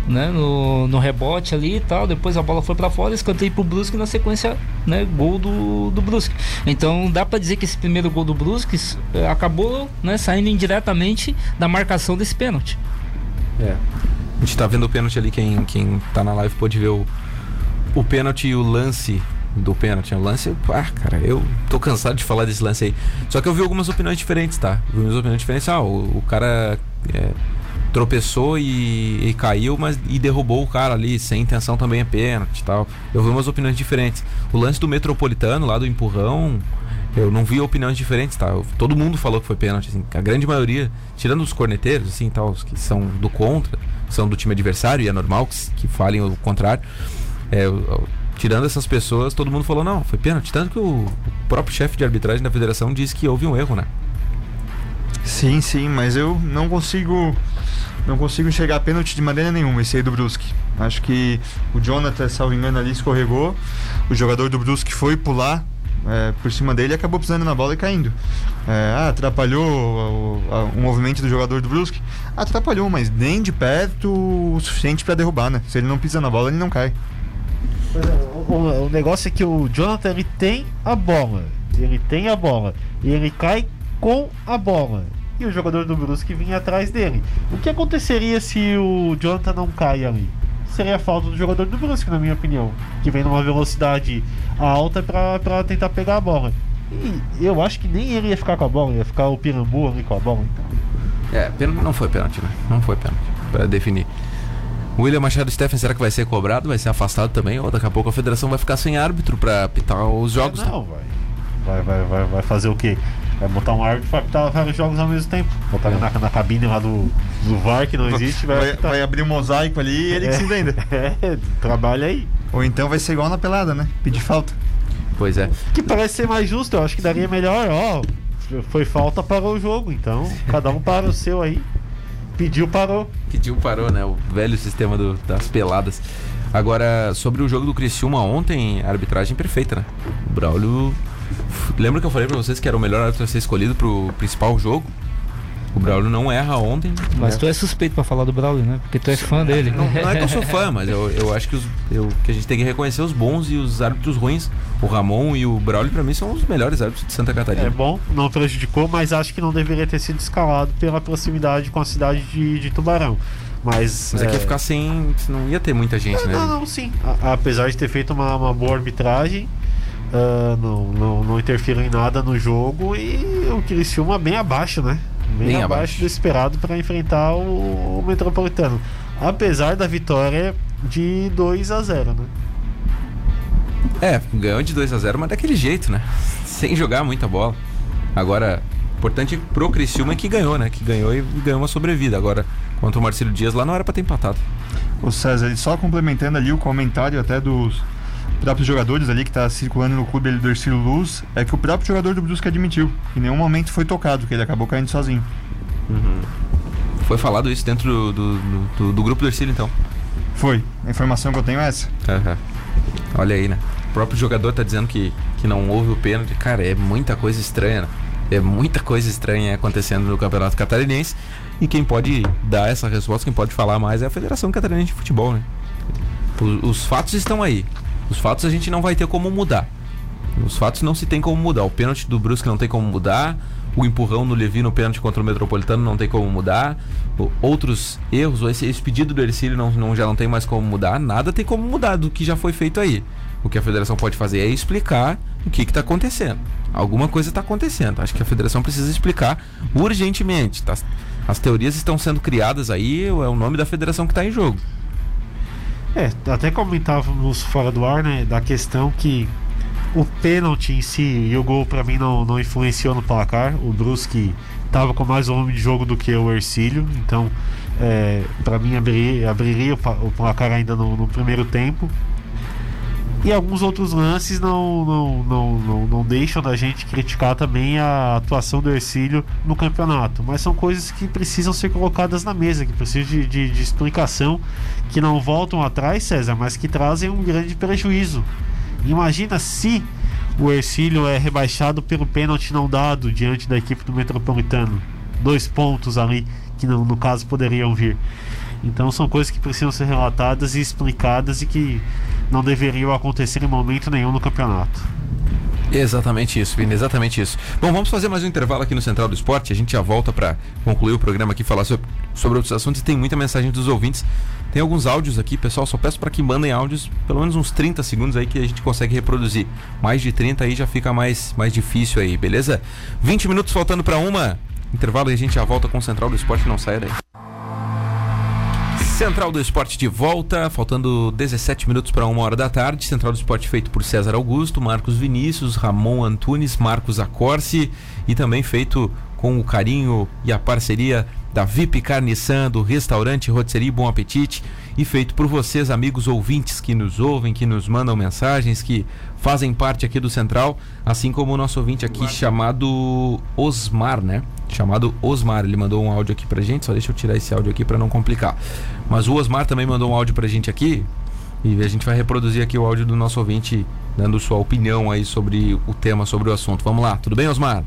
Né, no, no rebote ali e tal, depois a bola foi pra fora, escanteio pro Brusque e na sequência, né, gol do, do Brusque. Então dá pra dizer que esse primeiro gol do Brusque acabou, né, saindo indiretamente da marcação desse pênalti. É. A gente tá vendo o pênalti ali, quem, quem tá na live pode ver o, o pênalti e o lance do pênalti. O lance, ah, cara, eu tô cansado de falar desse lance aí. Só que eu vi algumas opiniões diferentes, tá? Vi algumas opiniões diferentes. Ah, o, o cara é, tropeçou e, e caiu, mas e derrubou o cara ali, sem intenção também é pênalti e tal. Eu vi umas opiniões diferentes. O lance do Metropolitano, lá do empurrão, eu não vi opiniões diferentes, tá? Eu- todo mundo falou que foi pênalti, assim. A grande maioria, tirando os corneteiros, assim, tal, os que são do contra, são do time adversário, e é normal que, que falem o contrário. É, o- o- tirando essas pessoas, todo mundo falou, não, foi pênalti. Tanto que o, o próprio chefe de arbitragem da federação disse que houve um erro, né? Sim, sim, mas eu não consigo não consigo enxergar pênalti de maneira nenhuma esse aí do Brusque. Acho que o Jonathan, salvo engano, ali escorregou. O jogador do Brusque foi pular é, por cima dele e acabou pisando na bola e caindo. É, ah, atrapalhou o, o movimento do jogador do Brusque? Atrapalhou, mas nem de perto o suficiente para derrubar, né? Se ele não pisa na bola, ele não cai. O, o- o negócio é que o Jonathan ele tem a bola. ele tem a bola e ele cai com a bola. E o jogador do Brusque vinha atrás dele. O que aconteceria se o Jonathan não cai ali? Seria a falta do jogador do Brusque, na minha opinião. Que vem numa velocidade alta para tentar pegar a bola. E eu acho que nem ele ia ficar com a bola, ia ficar o Pirambu ali com a bola. Então. É, não foi pênalti, né? Não foi pênalti. Para definir. William Machado Steffen, será que vai ser cobrado? Vai ser afastado também? Ou daqui a pouco a federação vai ficar sem árbitro para apitar os jogos? É, não, vai. Vai, vai, vai, vai fazer o quê? Vai botar um árbitro para apitar vários jogos ao mesmo tempo. Botar é. na, na cabine lá do, do VAR que não existe. Vai, vai, vai abrir um mosaico ali e ele é, que se entenda. *laughs* É, trabalha aí. Ou então vai ser igual na pelada, né? Pedir falta. Pois é. Que parece ser mais justo, eu acho que daria melhor, ó. Foi falta, parou o jogo, então cada um para o seu aí. Pediu, parou. Pediu, parou, né? O velho sistema do, das peladas. Agora, sobre o jogo do Criciúma ontem, a arbitragem perfeita, né? O Braulio. Lembra que eu falei pra vocês que era o melhor árbitro a ser escolhido pro principal jogo? O Braulio não erra ontem. Mas né? tu é suspeito pra falar do Braulio, né? Porque tu é fã dele. Não, não é que eu sou fã, *laughs* mas eu, eu acho que, os, eu, que a gente tem que reconhecer os bons e os árbitros ruins. O Ramon e o Braulio, pra mim, são os melhores árbitros de Santa Catarina. É bom, não prejudicou, mas acho que não deveria ter sido escalado pela proximidade com a cidade de, de Tubarão. Mas, mas é que ia ficar sem. Não ia ter muita gente, não, né? Não, não, sim. A, apesar de ter feito uma, uma boa arbitragem, uh, não, não, não interferiu em nada no jogo e o Criciúma bem abaixo, né? Bem, bem abaixo, abaixo do esperado para enfrentar o, o, Metropolitano. Apesar da vitória de 2 a 0 né? É, ganhou de 2 a 0 mas daquele jeito, né? Sem jogar muita bola. Agora, importante pro Criciúma é que ganhou, né? Que ganhou e ganhou uma sobrevida. Agora, contra o Marcelo Dias lá não era para ter empatado. O César, só complementando ali o comentário até dos próprios jogadores ali que está circulando no clube do Ercílio Luz é que o próprio jogador do Brusque admitiu que em nenhum momento foi tocado, que ele acabou caindo sozinho. Uhum. Foi falado isso dentro do, do, do, do grupo do Ercílio, então? Foi. A informação que eu tenho é essa. Uhum. Olha aí, né? O próprio jogador está dizendo que, que não houve o pênalti. Cara, é muita coisa estranha, né? É muita coisa estranha acontecendo no Campeonato Catarinense. E quem pode dar essa resposta, quem pode falar mais é a Federação Catarinense de Futebol, né? Os, os fatos estão aí. Os fatos a gente não vai ter como mudar. Os fatos não se tem como mudar. O pênalti do Brusque não tem como mudar. O empurrão no Levi no pênalti contra o Metropolitano não tem como mudar. Outros erros, esse, esse pedido do Ercílio não, não, já não tem mais como mudar. Nada tem como mudar do que já foi feito aí. O que a federação pode fazer é explicar o que está acontecendo. Alguma coisa está acontecendo. Acho que a federação precisa explicar urgentemente. Tá? As teorias estão sendo criadas aí, é o nome da federação que está em jogo. É, até comentávamos fora do ar, né, da questão que o pênalti em si e o gol para mim não, não influenciou no placar. O Brusque estava com mais volume de jogo do que o Ercílio, então é, para mim abriria, abriria o placar ainda no, no primeiro tempo. E alguns outros lances não, não, não, não, não deixam da gente criticar também a atuação do Ercílio no campeonato. Mas são coisas que precisam ser colocadas na mesa, que precisam de, de, de explicação, que não voltam atrás, César, mas que trazem um grande prejuízo. Imagina se o Ercílio é rebaixado pelo pênalti não dado diante da equipe do Metropolitano. Dois pontos ali que no, no caso poderiam vir. Então são coisas que precisam ser relatadas e explicadas e que não deveriam acontecer em momento nenhum no campeonato. Exatamente isso, Vini, exatamente isso. Bom, vamos fazer mais um intervalo aqui no Central do Esporte. A gente já volta para concluir o programa aqui, falar sobre, sobre outros assuntos e tem muita mensagem dos ouvintes. Tem alguns áudios aqui, pessoal. Só peço para que mandem áudios, pelo menos uns 30 segundos aí que a gente consegue reproduzir. Mais de 30 aí já fica mais, mais difícil aí, beleza? 20 minutos faltando para uma. Intervalo e a gente já volta com o Central do Esporte. Não saia daí. Central do Esporte de volta, faltando 17 minutos para uma hora da tarde. Central do Esporte feito por César Augusto, Marcos Vinícius, Ramon Antunes, Marcos Acorce e também feito com o carinho e a parceria da VIP Carniçan, do restaurante Rotisserie Bom Apetite e feito por vocês, amigos ouvintes que nos ouvem, que nos mandam mensagens, que fazem parte aqui do Central, assim como o nosso ouvinte aqui chamado Osmar, né? Chamado Osmar, ele mandou um áudio aqui pra gente, só deixa eu tirar esse áudio aqui para não complicar. Mas o Osmar também mandou um áudio pra gente aqui, e a gente vai reproduzir aqui o áudio do nosso ouvinte dando sua opinião aí sobre o tema, sobre o assunto. Vamos lá, tudo bem, Osmar?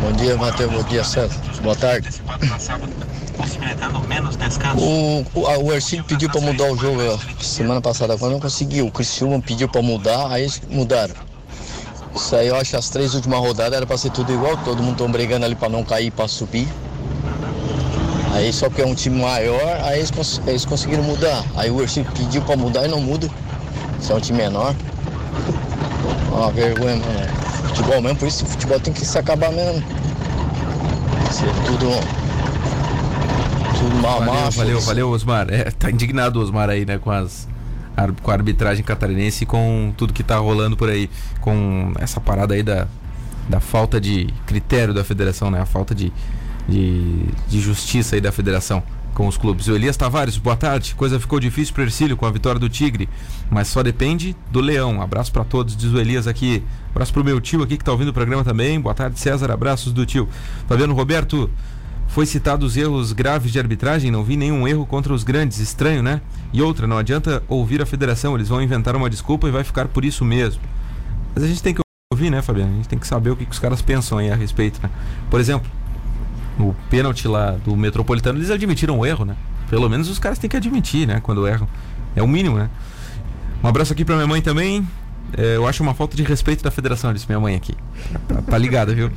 Bom dia, Matheus. Bom dia, César. Boa tarde. O, o, o Ercílio pediu para mudar o jogo semana passada, quando não conseguiu. O Criciúma pediu para mudar, aí eles mudaram. Isso aí eu acho que as três últimas rodadas era pra ser tudo igual, todo mundo tão brigando ali pra não cair, pra subir. Aí só que é um time maior, aí eles, cons- eles conseguiram mudar. Aí o Ercílio pediu pra mudar e não muda. Se é um time menor. Uma vergonha, mano. Futebol mesmo, por isso que futebol tem que se acabar mesmo. Ser tudo. Mal Valeu, valeu, valeu, Osmar. É, tá indignado o Osmar aí, né, com as com a arbitragem catarinense e com tudo que tá rolando por aí, com essa parada aí da, da falta de critério da federação, né, a falta de, de, de justiça aí da federação com os clubes. O Elias Tavares, boa tarde. Coisa ficou difícil pro Ercílio com a vitória do Tigre, mas só depende do Leão. Abraço pra todos, diz o Elias aqui. Abraço pro meu tio aqui que tá ouvindo o programa também. Boa tarde, César. Abraços do tio. Fabiano Roberto, foi citado os erros graves de arbitragem, não vi nenhum erro contra os grandes, estranho, né? E outra, não adianta ouvir a federação, eles vão inventar uma desculpa e vai ficar por isso mesmo. Mas a gente tem que ouvir, né, Fabiano? A gente tem que saber o que, que os caras pensam aí a respeito, né? Por exemplo, o pênalti lá do Metropolitano, eles admitiram o erro, né? Pelo menos os caras têm que admitir, né? Quando erram. É o mínimo, né? Um abraço aqui pra minha mãe também. É, eu acho uma falta de respeito da federação, disse minha mãe aqui. Tá, tá viu?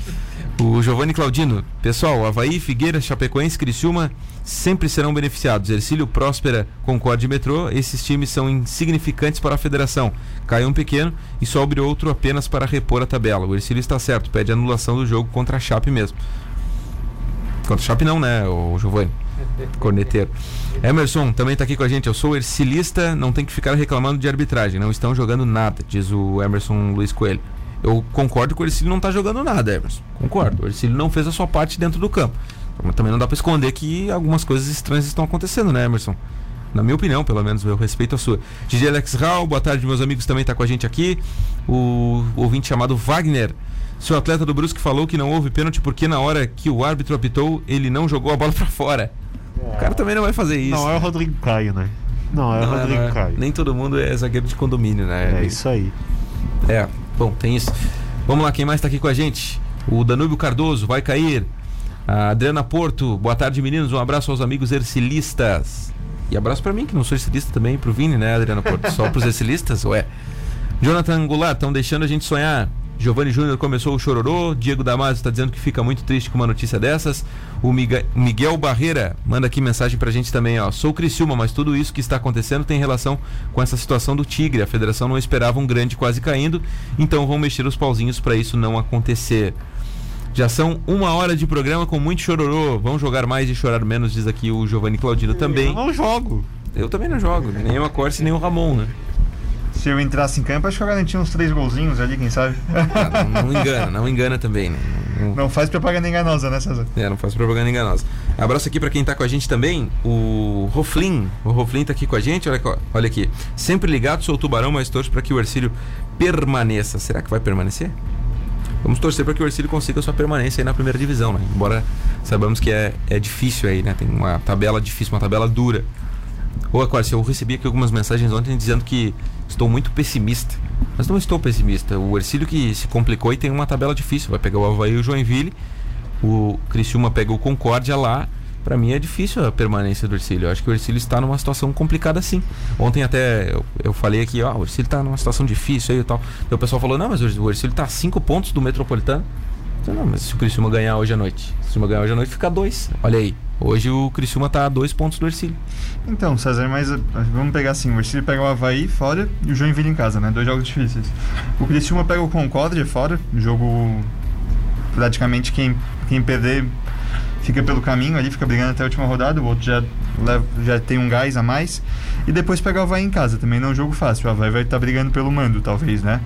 O Giovanni Claudino. Pessoal, Havaí, Figueira, Chapecoense, Criciúma sempre serão beneficiados. Ercílio, Próspera, Concorde e Metrô, esses times são insignificantes para a federação. Cai um pequeno e sobre outro apenas para repor a tabela. O Ercílio está certo, pede anulação do jogo contra a Chape mesmo. Contra a Chape não, né, o Giovanni? *laughs* Corneteiro. Emerson também está aqui com a gente. Eu sou ercilista, não tem que ficar reclamando de arbitragem. Não estão jogando nada, diz o Emerson Luiz Coelho. Eu concordo que o Ercílio não está jogando nada, Emerson. Concordo. O Ercílio não fez a sua parte dentro do campo. Mas também não dá para esconder que algumas coisas estranhas estão acontecendo, né, Emerson? Na minha opinião, pelo menos, eu respeito a sua. DJ Alex Rau, boa tarde, meus amigos, também está com a gente aqui. O ouvinte chamado Wagner. Seu atleta do Brusque falou que não houve pênalti porque na hora que o árbitro apitou, ele não jogou a bola para fora. O cara também não vai fazer isso. Não é o Rodrigo Caio, né? Não, é o Não, Rodrigo é. Caio. Nem todo mundo é zagueiro de condomínio, né? É isso aí. É, bom, tem isso. Vamos lá, quem mais tá aqui com a gente? O Danúbio Cardoso, vai cair. A Adriana Porto, boa tarde, meninos. Um abraço aos amigos ercilistas. E abraço pra mim, que não sou ercilista também, pro Vini, né, Adriana Porto? Só pros ercilistas? Ué. Jonathan Angular, estão deixando a gente sonhar. Giovanni Júnior começou o chororô. Diego Damasio está dizendo que fica muito triste com uma notícia dessas. O Miguel Barreira manda aqui mensagem pra gente também, ó. Sou Criciúma, mas tudo isso que está acontecendo tem relação com essa situação do Tigre. A federação não esperava um grande quase caindo, então vão mexer os pauzinhos para isso não acontecer. Já são uma hora de programa com muito chororô. Vão jogar mais e chorar menos, diz aqui o Giovanni Claudino Eu também. não jogo. Eu também não jogo, nem o Acorce nem o Ramon, né? Se eu entrasse em campo, acho que eu garantia uns três golzinhos ali, quem sabe? Ah, não, não engana, não engana também. né? Não- Não faz propaganda enganosa, né, César? É, não faz propaganda enganosa. Abraço aqui pra quem tá com a gente também, o Roflin. O Roflin tá aqui com a gente, olha, olha aqui. Sempre ligado, sou o Tubarão, mas torço pra que o Ercílio permaneça. Será que vai permanecer? Vamos torcer para que o Ercílio consiga sua permanência aí na primeira divisão, né? Embora saibamos que é, é difícil aí, né? Tem uma tabela difícil, uma tabela dura. Ô, Aquário, eu recebi aqui algumas mensagens ontem dizendo que estou muito pessimista. Mas não estou pessimista. O Ercílio que se complicou e tem uma tabela difícil. Vai pegar o Havaí e o Joinville. O Criciúma pega o Concórdia lá. Pra mim é difícil a permanência do Ercílio. Eu acho que o Ercílio está numa situação complicada sim. Ontem até eu, eu falei aqui, ó, o Ercílio está numa situação difícil aí e tal. E o pessoal falou, não, mas o Ercílio está a 5 pontos do Metropolitano. Não, mas se o Criciúma ganhar hoje à noite. Se o Criciúma ganhar hoje à noite, fica dois. Olha aí. Hoje o Criciúma tá a dois pontos do Ercílio. Então, César, mas uh, vamos pegar assim, o Ercílio pega o Havaí fora e o Joinville em casa, né? Dois jogos difíceis. O Criciúma pega o Concórdia fora, jogo praticamente quem, quem perder fica pelo caminho ali, fica brigando até a última rodada, o outro já, já tem um gás a mais. E depois pega o Havaí em casa, também não é um jogo fácil, o Havaí vai estar brigando pelo mando, talvez, né?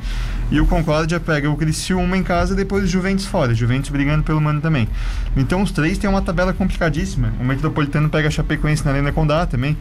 E o Concórdia pega o Criciúma em casa e depois o Juventus fora, Juventus brigando pelo mando também. Então os três têm uma tabela complicadíssima. O Metropolitano pega a Chapecoense na Arena Condá também.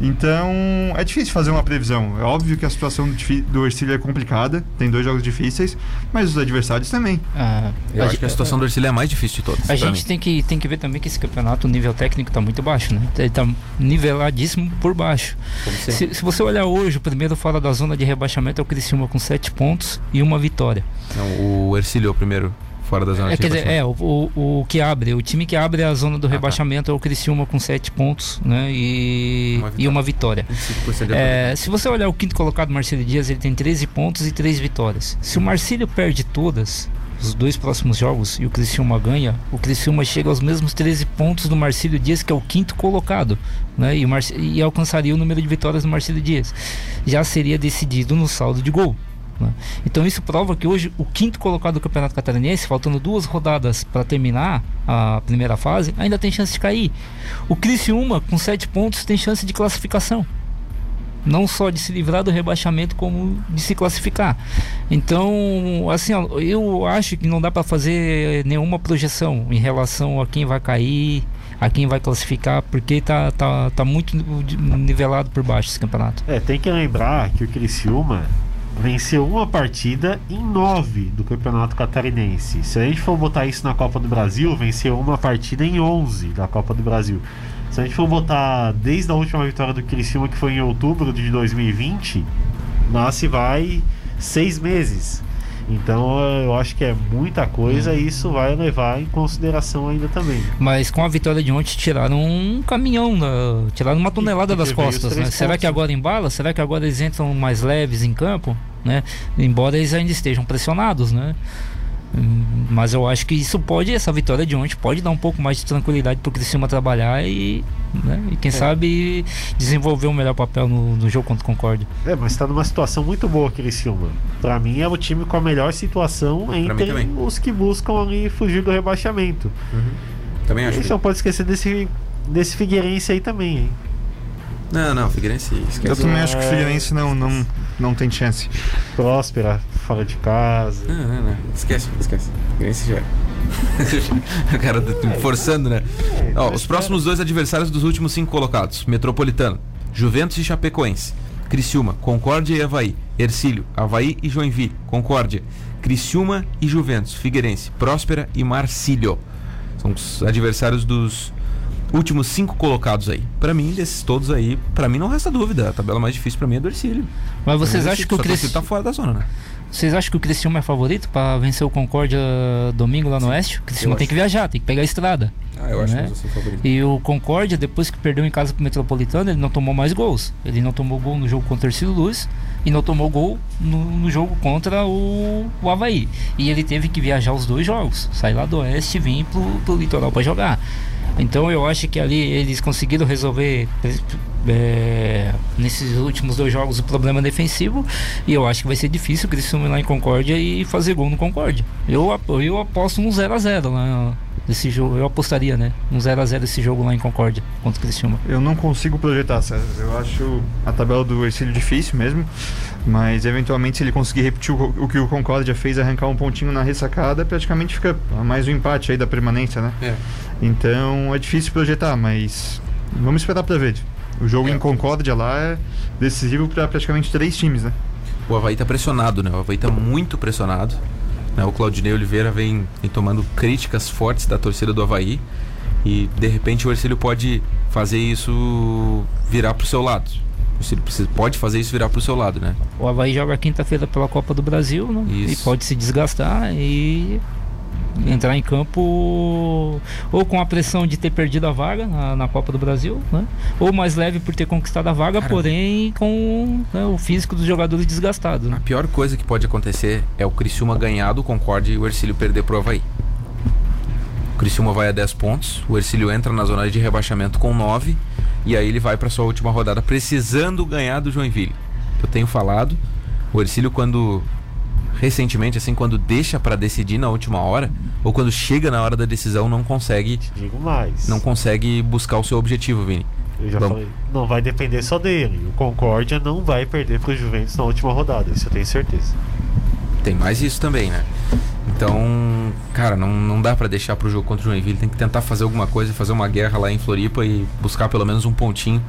Então é difícil fazer uma previsão. É óbvio que a situação do, Ercílio é complicada, tem dois jogos difíceis, mas os adversários também. Ah, Eu acho gente- que a situação do Ercílio é a mais difícil de todas. A gente mim. tem que, tem que ver também que esse campeonato, o nível técnico tá muito baixo, né? Ele tá niveladíssimo por baixo. Se, se você olhar hoje, o primeiro fora da zona de rebaixamento é o Criciúma com 7 pontos e uma vitória. Não, o Ercílio é o primeiro fora da zona É, de quer dizer, rebaixamento. é, o, o, o que abre, o time que abre a zona do tá. rebaixamento é o Criciúma com 7 pontos, né? E Uma e uma vitória. 25% de É, se você olhar o quinto colocado, Marcelo Dias, ele tem 13 pontos e 3 vitórias. Se o Marcílio perde todas, os dois próximos jogos, e o Criciúma ganha, o Criciúma chega aos mesmos 13 pontos do Marcílio Dias, que é o quinto colocado, né? E, e alcançaria o número de vitórias do Marcílio Dias. Já seria decidido no saldo de gol. Né? Então isso prova que hoje o quinto colocado do Campeonato Catarinense, faltando duas rodadas para terminar a primeira fase, ainda tem chance de cair. O Criciúma, com 7 pontos, tem chance de classificação não só de se livrar do rebaixamento como de se classificar. Então, assim, eu acho que não dá para fazer nenhuma projeção em relação a quem vai cair, a quem vai classificar, porque tá, tá, tá muito nivelado por baixo esse campeonato. É, tem que lembrar que o Criciúma venceu uma partida em nove do Campeonato Catarinense. Se a gente for botar isso na Copa do Brasil, venceu uma partida em 11 da Copa do Brasil. Se a gente for botar desde a última vitória do Criciúma, que foi em outubro de 2020, nasce vai seis meses. Então eu acho que é muita coisa e isso vai levar em consideração ainda também. Mas com a vitória de ontem tiraram um caminhão, da- tiraram uma tonelada E- das costas. Né? Será que agora embala? Será que agora eles entram mais leves em campo? Né? Embora eles ainda estejam pressionados, né? Hum, Mas eu acho que isso pode, essa vitória de ontem pode dar um pouco mais de tranquilidade pro Criciúma trabalhar e, né? e quem sabe desenvolver um melhor papel no, no jogo contra o Concórdia. É, mas tá numa situação muito boa o Criciúma. Pra mim é o time com a melhor situação entre também. os que buscam ali fugir do rebaixamento. Também A acho gente que... não pode esquecer desse, desse Figueirense aí também, hein? Não, não, Figueirense Eu esquece. também acho que o Figueirense não, não, não tem chance. Próspera, fora de casa. Não, não, não. Esquece, esquece. Figueirense já. *laughs* o cara tá forçando, né? Ó, os próximos dois adversários dos últimos cinco colocados: Metropolitano, Juventus e Chapecoense. Criciúma, Concórdia e Havaí. Ercílio, Havaí e Joinville. Concórdia. Criciúma e Juventus. Figueirense, Próspera e Marcílio. São os adversários dos últimos cinco colocados aí. Pra mim, desses todos aí, pra mim não resta dúvida. A tabela mais difícil pra mim é do Ercílio. Mas vocês acham que o Criciúma tá fora da zona, né? Vocês acham que o Criciúma é favorito para vencer o Concórdia domingo lá no Oeste? O Criciúma eu tem acho. que viajar, tem que pegar a estrada. Ah, eu acho Né? que eu sou favorito. E o Concórdia, depois que perdeu em casa pro Metropolitano, ele não tomou mais gols. Ele não tomou gol no jogo contra o Ercílio Luz e não tomou gol no, no jogo contra o, o Havaí. E ele teve que viajar os dois jogos, sair lá do Oeste e vir pro, pro litoral para jogar. Então eu acho que ali eles conseguiram resolver é, nesses últimos dois jogos o problema defensivo e eu acho que vai ser difícil o Criciúma ir lá em Concórdia e fazer gol no Concórdia. Eu, eu aposto um 0x0 lá nesse jogo, eu apostaria, né? Um 0x0 esse jogo lá em Concórdia contra o Criciúma. Eu não consigo projetar, César. Eu acho a tabela do Ercílio difícil mesmo, mas eventualmente se ele conseguir repetir o, o que o Concórdia fez, arrancar um pontinho na ressacada, praticamente fica mais um empate aí da permanência, né? É. Então é difícil projetar, mas vamos esperar pra ver. O jogo É. em Concórdia lá é decisivo para praticamente três times, né? O Havaí tá pressionado, né? O Havaí tá muito pressionado. né? O Claudinei Oliveira vem, vem tomando críticas fortes da torcida do Havaí. E de repente o Ercílio pode fazer isso virar pro seu lado. O Ercílio precisa, pode fazer isso virar pro seu lado, né? O Havaí joga quinta-feira pela Copa do Brasil né? e Isso. pode se desgastar e entrar em campo ou com a pressão de ter perdido a vaga na, na Copa do Brasil, né? ou mais leve por ter conquistado a vaga, Cara. porém com né, o físico dos jogadores desgastado. Né? A pior coisa que pode acontecer é o Criciúma ganhar do Concorde e o Ercílio perder pro Havaí. O Criciúma vai a 10 pontos, o Ercílio entra na zona de rebaixamento com 9 e aí ele vai para sua última rodada precisando ganhar do Joinville. Eu tenho falado, o Ercílio quando recentemente assim quando deixa para decidir na última hora ou quando chega na hora da decisão não consegue Digo mais. não consegue buscar o seu objetivo, Vini. Eu já Vamos. falei. Não vai depender só dele. O Concórdia não vai perder pro Juventus na última rodada, isso eu tenho certeza. Tem mais isso também, né? Então, cara, não, não dá pra deixar pro jogo contra o Joinville. Tem que tentar fazer alguma coisa, fazer uma guerra lá em Floripa e buscar pelo menos um pontinho.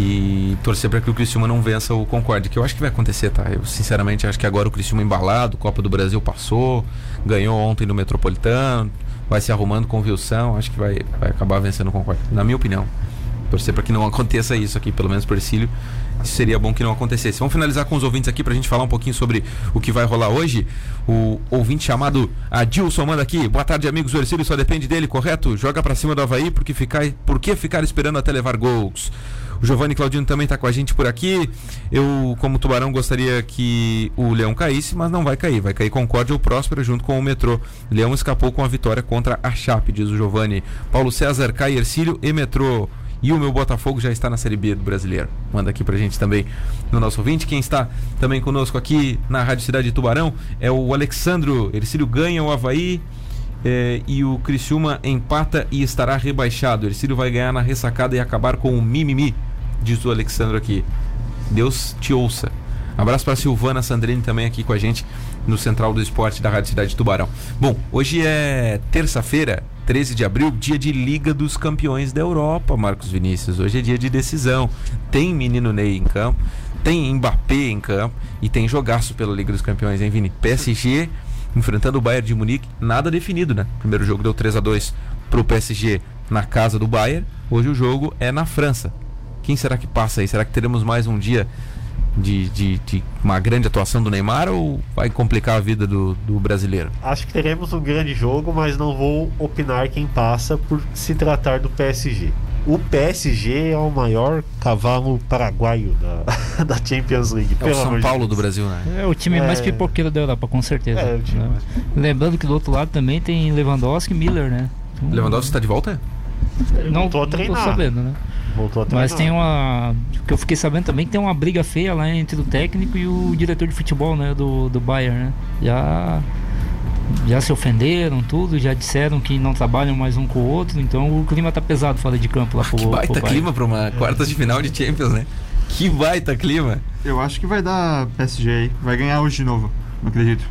E torcer pra que o Criciúma não vença o Concorde, que eu acho que vai acontecer, tá? Eu sinceramente acho que agora o Criciúma embalado, Copa do Brasil passou, ganhou ontem no Metropolitano, vai se arrumando com o Wilson, acho que vai, vai acabar vencendo o Concorde, na minha opinião. Torcer pra que não *laughs* aconteça isso aqui, pelo menos por Ercílio seria bom que não acontecesse. Vamos finalizar com os ouvintes aqui pra gente falar um pouquinho sobre o que vai rolar hoje. O ouvinte chamado Adilson manda aqui. Boa tarde, amigos. O Ercílio só depende dele, correto? Joga pra cima do Havaí porque ficar, por que ficar esperando até levar gols? O Giovanni Claudino também está com a gente por aqui. Eu, como tubarão, gostaria que o Leão caísse, mas não vai cair. Vai cair Concórdia ou Próspera junto com o Metrô. Leão escapou com a vitória contra a Chape, diz o Giovanni. Paulo César, cai Ercílio e Metrô. E o meu Botafogo já está na Série B do Brasileiro. Manda aqui pra gente também no nosso ouvinte. Quem está também conosco aqui na Rádio Cidade de Tubarão é o Alexandro. Ercílio ganha o Havaí. É, e o Criciúma empata e estará rebaixado. Ercílio vai ganhar na ressacada e acabar com o mimimi diz o Alexandre aqui. Deus te ouça. abraço para Silvana Sandrini também aqui com a gente no Central do Esporte da Rádio Cidade de Tubarão. Bom, hoje é terça-feira, 13 de abril, dia de Liga dos Campeões da Europa, Marcos Vinícius. Hoje é dia de decisão. Tem menino Ney em campo, tem Mbappé em campo e tem jogaço pela Liga dos Campeões, hein, Vini? PSG enfrentando o Bayern de Munique, nada definido, né? Primeiro jogo deu 3 a 2 pro PSG na casa do Bayern. Hoje o jogo é na França. Quem será que passa aí? Será que teremos mais um dia de, de, de, uma grande atuação do Neymar ou vai complicar a vida do, do, brasileiro? Acho que teremos um grande jogo, mas não vou opinar quem passa por se tratar do PSG. O PSG é o maior cavalo paraguaio da, *laughs* da Champions League. É o São Paulo do Brasil, né? É o time é... mais pipoqueiro da Europa, com certeza. É, né? mais... Lembrando que do outro lado também tem Lewandowski e Miller, né? Lewandowski está de volta? não, não tô a treinar. Não tô sabendo, né? Voltou a Mas tem uma. que eu fiquei sabendo também que tem uma briga feia lá entre o técnico e o diretor de futebol, né? Do, do Bayern, né? Já. Já se ofenderam, tudo, já disseram que não trabalham mais um com o outro, então o clima tá pesado fora de campo lá pro, *laughs* que baita pro clima para uma quarta de final de Champions, né? Que baita clima. Eu acho que vai dar PSG aí. Vai ganhar hoje de novo, não acredito.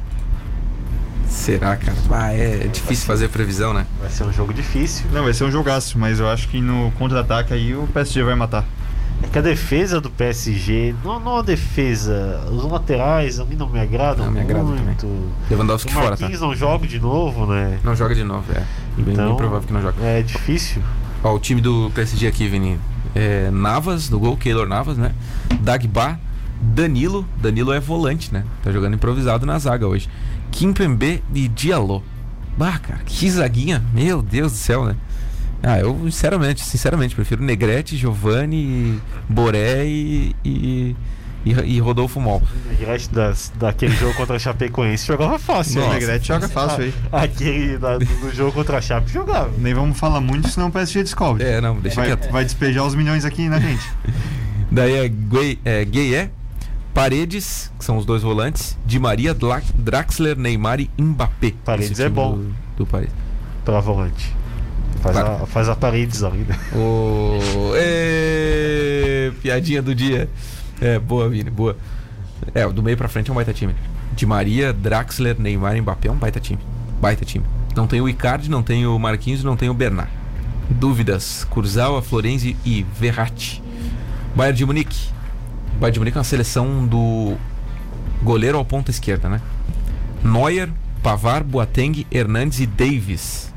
Será, cara? Ah, é difícil fazer previsão, né? Vai ser um jogo difícil. Não, vai ser um jogaço, mas eu acho que no contra-ataque aí o PSG vai matar. É que a defesa do PSG, não, não a defesa, os laterais a mim não me agradam não, me agrada muito. Também. Lewandowski o fora, tá? não joga de novo, né? Não joga de novo, é. Bem, então, bem provável que não joga. É difícil. Ó, o time do PSG aqui, Vini. É, Navas, do gol, Keylor Navas, né? Dagba, Danilo. Danilo é volante, né? Tá jogando improvisado na zaga hoje. Kimpembe e Diallo. Bah, cara, que zaguinha. Meu Deus do céu, né? Ah, eu sinceramente, sinceramente, prefiro Negrete, Giovanni, Boré e, e, e, e Rodolfo Mol. Negrete das, daquele jogo contra a Chapecoense jogava fácil. Nossa, Negrete joga fácil aí. *laughs* Aquele da, do jogo contra a Chape jogava. Nem vamos falar muito, senão o PSG descobre. É, não, deixa vai, quieto. Vai despejar os milhões aqui na gente. *laughs* Daí é, Gueye, é Gueye, Paredes, que são os dois volantes, Di Maria, Draxler, Neymar e Mbappé. Paredes é bom. Do, do Paredes. Pra volante. Faz, a, faz a Paredes ali? *laughs* O... Ê, piadinha do dia. É, boa, Vini, boa. É, do meio pra frente é um baita time. Di Maria, Draxler, Neymar e Mbappé é um baita time. Baita time. Não tem o Icardi, não tem o Marquinhos, não tem o Bernard. Dúvidas: Kurzawa, Florenzi e Verratti. Bayern de Munique. Bayern de Munique é uma seleção do goleiro ao ponta esquerda, né? Neuer, Pavar, Boateng, Hernandes e Davis.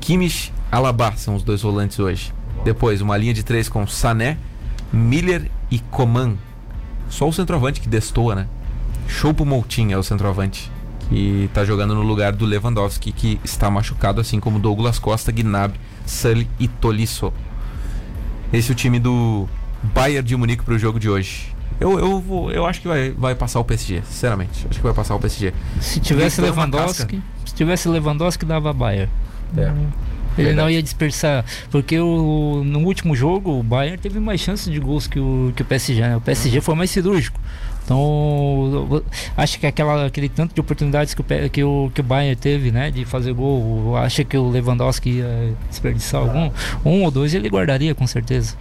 Kimmich, Alaba são os dois volantes hoje. Depois, uma linha de três com Sané, Miller e Coman. Só o centroavante que destoa, né? Choupo Moutinho é o centroavante. Que tá jogando no lugar do Lewandowski, que está machucado, assim como Douglas Costa, Gnabry, Sully e Tolisso. Esse é o time do Bayern de Munique para o jogo de hoje. Eu, eu, vou, eu acho que vai, vai passar o PSG, sinceramente. Acho que vai passar o PSG. Se tivesse Lewandowski, se tivesse Lewandowski, dava Bayern. É. Ele Verdade. não ia dispersar, porque o, no último jogo o Bayern teve mais chances de gols que o, que o PSG. Né? O PSG foi mais cirúrgico. Então, acho que aquela, aquele tanto de oportunidades que o, que o, que o Bayern teve, né, de fazer gol, acha que o Lewandowski ia desperdiçar algum, um ou dois ele guardaria com certeza.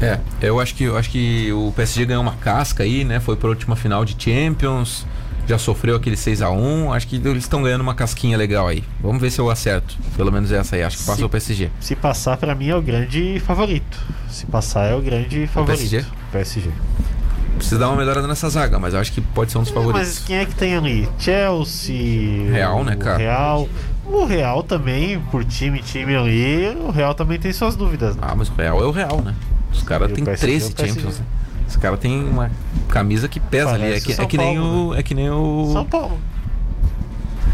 É, eu acho que eu acho que o PSG ganhou uma casca aí, né? Foi para a última final de Champions, já sofreu aquele 6 a 1 Acho que eles estão ganhando uma casquinha legal aí. Vamos ver se eu acerto. Pelo menos essa aí. Acho que passa o PSG. Se passar, para mim é o grande favorito. Se passar, é o grande favorito. O PSG? PSG. Precisa dar uma melhorada nessa zaga, mas eu acho que pode ser um dos é, favoritos. Mas quem é que tem ali? Chelsea. Real, né, cara? Real. O Real também, por time, time ali, o Real também tem suas dúvidas. Né? Ah, mas o Real é o Real, né? Os caras têm 13 Champions. Né? Esse cara tem uma camisa que pesa ali. É Parece que, é que nem Paulo, o. É que nem o. São Paulo.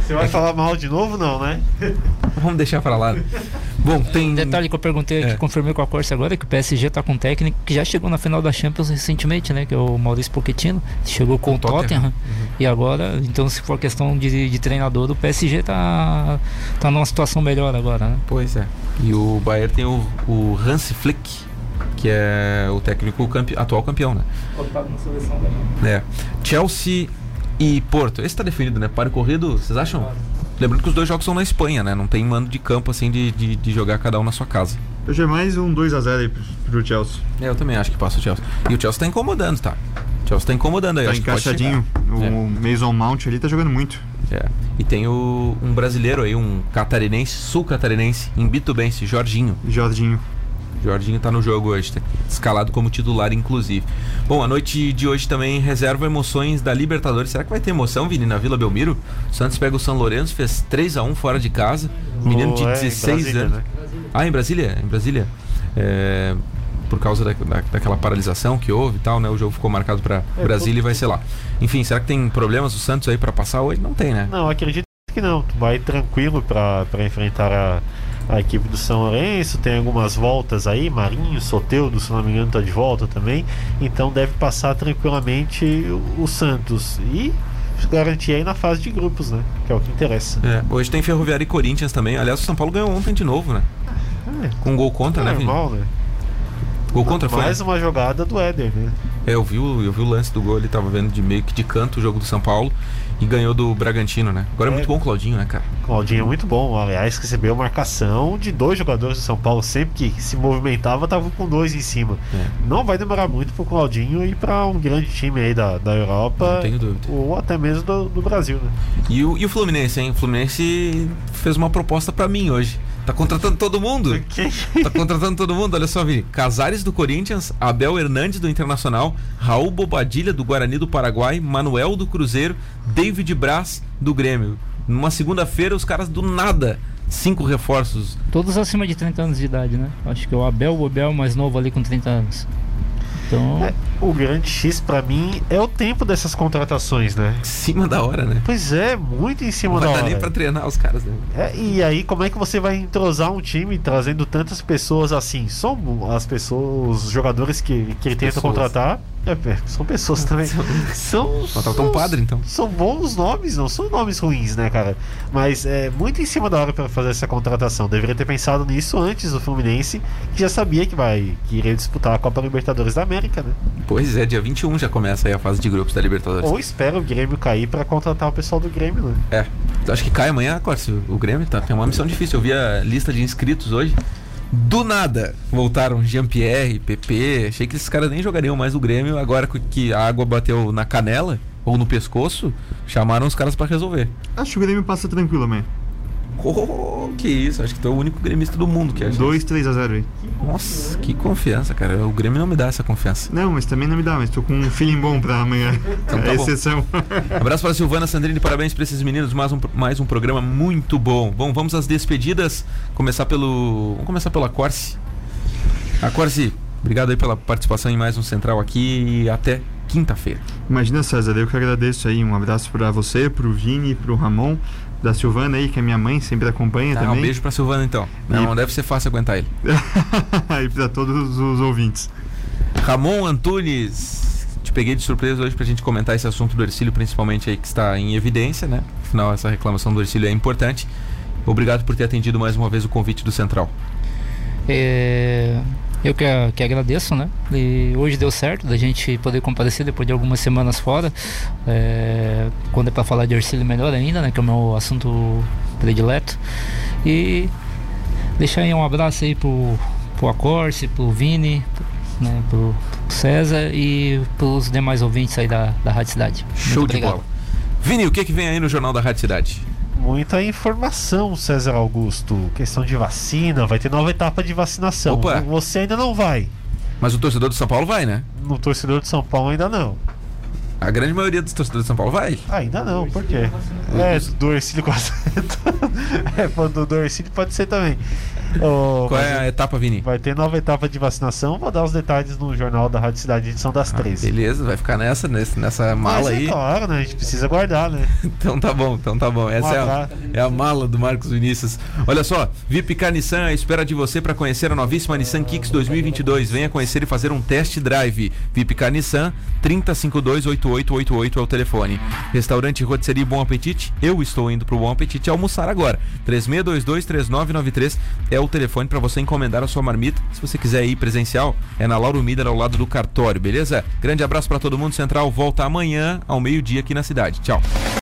Você vai falar mal de novo, não, né? *laughs* Vamos deixar pra lá. Bom, tem. Um detalhe que eu perguntei aqui, É. confirmei com a Corsa agora, que o PSG tá com um técnico que já chegou na final da Champions recentemente, né? Que é o Maurício Pochettino. Chegou com, Com o Tottenham. Tottenham. E agora, então se for questão de, de treinador, o PSG tá, tá numa situação melhor agora, né? Pois é. E o Bayern tem o, o Hans Flick, que é o técnico campe- atual campeão, né? É. Chelsea e Porto. Esse tá definido, né? Para o corrido, vocês acham? Lembrando que os dois jogos são na Espanha, né? Não tem mando de campo assim de, de, de jogar cada um na sua casa. Hoje é mais um 2x0 aí pro, pro Chelsea. É, eu também acho que passa o Chelsea. E o Chelsea tá incomodando, tá? O Chelsea tá incomodando aí. Tá encaixadinho. O É. Mason Mount ali tá jogando muito. É. E tem o, um brasileiro aí, um catarinense, sul-catarinense, em Bitubense, Jorginho. Jorginho. Jorginho tá no jogo hoje, tá escalado como titular, inclusive. Bom, a noite de hoje também reserva emoções da Libertadores. Será que vai ter emoção, Vini, na Vila Belmiro? O Santos pega o São Lourenço, fez 3 a 1 fora de casa. Menino de No- é, em 16 Brasília, anos. né? Ah, em Brasília? Em Brasília. É, por causa da, da- daquela paralisação que houve e tal, né? O jogo ficou marcado pra É, Brasília e vai ser lá. Enfim, será que tem problemas o Santos aí pra passar hoje? Não tem, né? Não, acredito que não. Tu vai tranquilo pra enfrentar a, a equipe do São Lourenço. Tem algumas voltas aí. Marinho, Soteudo, se não me engano, tá de volta também. Então deve passar tranquilamente o, o Santos. E garantir aí na fase de grupos, né? Que é o que interessa. É, hoje tem Ferroviária e Corinthians também. Aliás, o São Paulo ganhou ontem de novo, né? É, Com um gol contra, né, normal, né? Gol contra foi? Mais uma jogada do Éder, né? É, eu vi, o- eu vi o lance do gol, ele tava vendo de meio que de canto o jogo do São Paulo e ganhou do Bragantino, né? Agora é, É. muito bom o Claudinho, né, cara? Claudinho é muito bom. Aliás, recebeu marcação de dois jogadores do São Paulo. Sempre que se movimentava, tava com dois em cima. É. Não vai demorar muito pro Claudinho ir pra um grande time aí da, da Europa. Não tenho dúvida. Ou até mesmo do, do Brasil, né? E o, e o Fluminense, hein? O Fluminense fez uma proposta pra mim hoje. Tá contratando todo mundo? Tá contratando todo mundo, olha só, Vini. Casares do Corinthians, Abel Hernandes do Internacional, Raul Bobadilha do Guarani do Paraguai, Manuel do Cruzeiro, David Braz do Grêmio. Numa segunda-feira, os caras do nada, cinco reforços. Todos acima de 30 anos de idade, né? Acho que o Abel, o Abel mais novo ali com 30 anos. Então, É, o grande X pra mim é o tempo dessas contratações, né? Em cima da hora, né? Pois é, muito em cima Não da vai dar hora. nem pra treinar os caras, né? É, e aí, como é que você vai entrosar um time trazendo tantas pessoas assim? São as pessoas, os jogadores que, que ele tenta Pessoas. contratar. é, é, são pessoas *laughs* também. São. Contratar são- um padre, então. São bons nomes, não são nomes ruins, né, cara? Mas é muito em cima da hora pra fazer essa contratação. Deveria ter pensado nisso antes do Fluminense, que já sabia que vai que iria disputar a Copa Libertadores da América, né? Pois é, dia 21 já começa aí a fase de grupos da Libertadores. Ou espera o Grêmio cair pra contratar o pessoal do Grêmio, né? É. Tu acha que cai amanhã, Corsi? O Grêmio tá, tem uma missão difícil. Eu vi a lista de inscritos hoje. Do nada voltaram Jean-Pierre, PP. Achei que esses caras nem jogariam mais o Grêmio. Agora que a água bateu na canela ou no pescoço, chamaram os caras pra resolver. Acho que o Grêmio passa tranquilo, man. Oh, que isso, acho que tu é o único gremista do mundo que acha. 2, 3x0 aí. Nossa, que confiança, cara. O Grêmio não me dá essa confiança. Não, mas também não me dá, mas tô com um feeling bom pra amanhã. Então *laughs* tá é exceção. *laughs* Abraço para a Silvana Sandrini, parabéns para esses meninos, mais um, mais um programa muito bom. Bom, vamos às despedidas. Começar pelo. Vamos começar pela Corse. A Corse, obrigado aí pela participação em mais um Central aqui e até quinta-feira. Imagina, César, eu que agradeço aí. Um abraço pra você, pro Vini, pro Ramon, da Silvana aí, que é minha mãe, sempre acompanha Tá, um também. beijo pra Silvana então. Não, E- não deve ser fácil aguentar ele. *laughs* e pra todos os ouvintes. Ramon Antunes, te peguei de surpresa hoje pra gente comentar esse assunto do Ercílio, principalmente aí que está em evidência, né? Afinal, essa reclamação do Ercílio é importante. Obrigado por ter atendido mais uma vez o convite do Central. é, eu que, que agradeço, né? E hoje deu certo da gente poder comparecer depois de algumas semanas fora. É, quando é para falar de Ercílio, melhor ainda, né? Que é o meu assunto predileto. E deixar aí um abraço aí pro, pro Acorce, pro Vini, né? pro César e pros demais ouvintes aí da, da Rádio Cidade. Show de bola. Vini, o que, que vem aí no Jornal da Rádio Cidade? Muita informação, César Augusto. Questão de vacina, vai ter nova etapa de vacinação. Opa. Você ainda não vai. Mas o torcedor do São Paulo vai, né? No torcedor de São Paulo ainda não. A grande maioria dos torcedores de São Paulo vai. Ainda não, por quê? É, do Ercílio quase. *laughs* é, do Ercílio pode ser também. Ô, Qual é a etapa, Vini? Vai ter nova etapa de vacinação. Vou dar os detalhes no Jornal da Rádio Cidade, edição das Ah, 13. beleza, vai ficar nessa, nessa, nessa mala Mas aí. É claro, né? A gente precisa guardar, né? *laughs* Então tá bom, então tá bom. Essa é, a, é a mala do Marcos Vinícius. Olha só, VIP Car Nissan à espera de você para conhecer a novíssima Nissan Kicks 2022. Venha conhecer e fazer um test drive. VIP Nissan 30528888 é o telefone. Restaurante Rotisserie Bom Apetite. Eu estou indo pro Bom Apetite almoçar agora. 36223993 é o telefone para você encomendar a sua marmita. Se você quiser ir presencial, é na Lauro Miller ao lado do cartório, beleza? Grande abraço para todo mundo. Central volta amanhã ao meio-dia aqui na cidade. Tchau.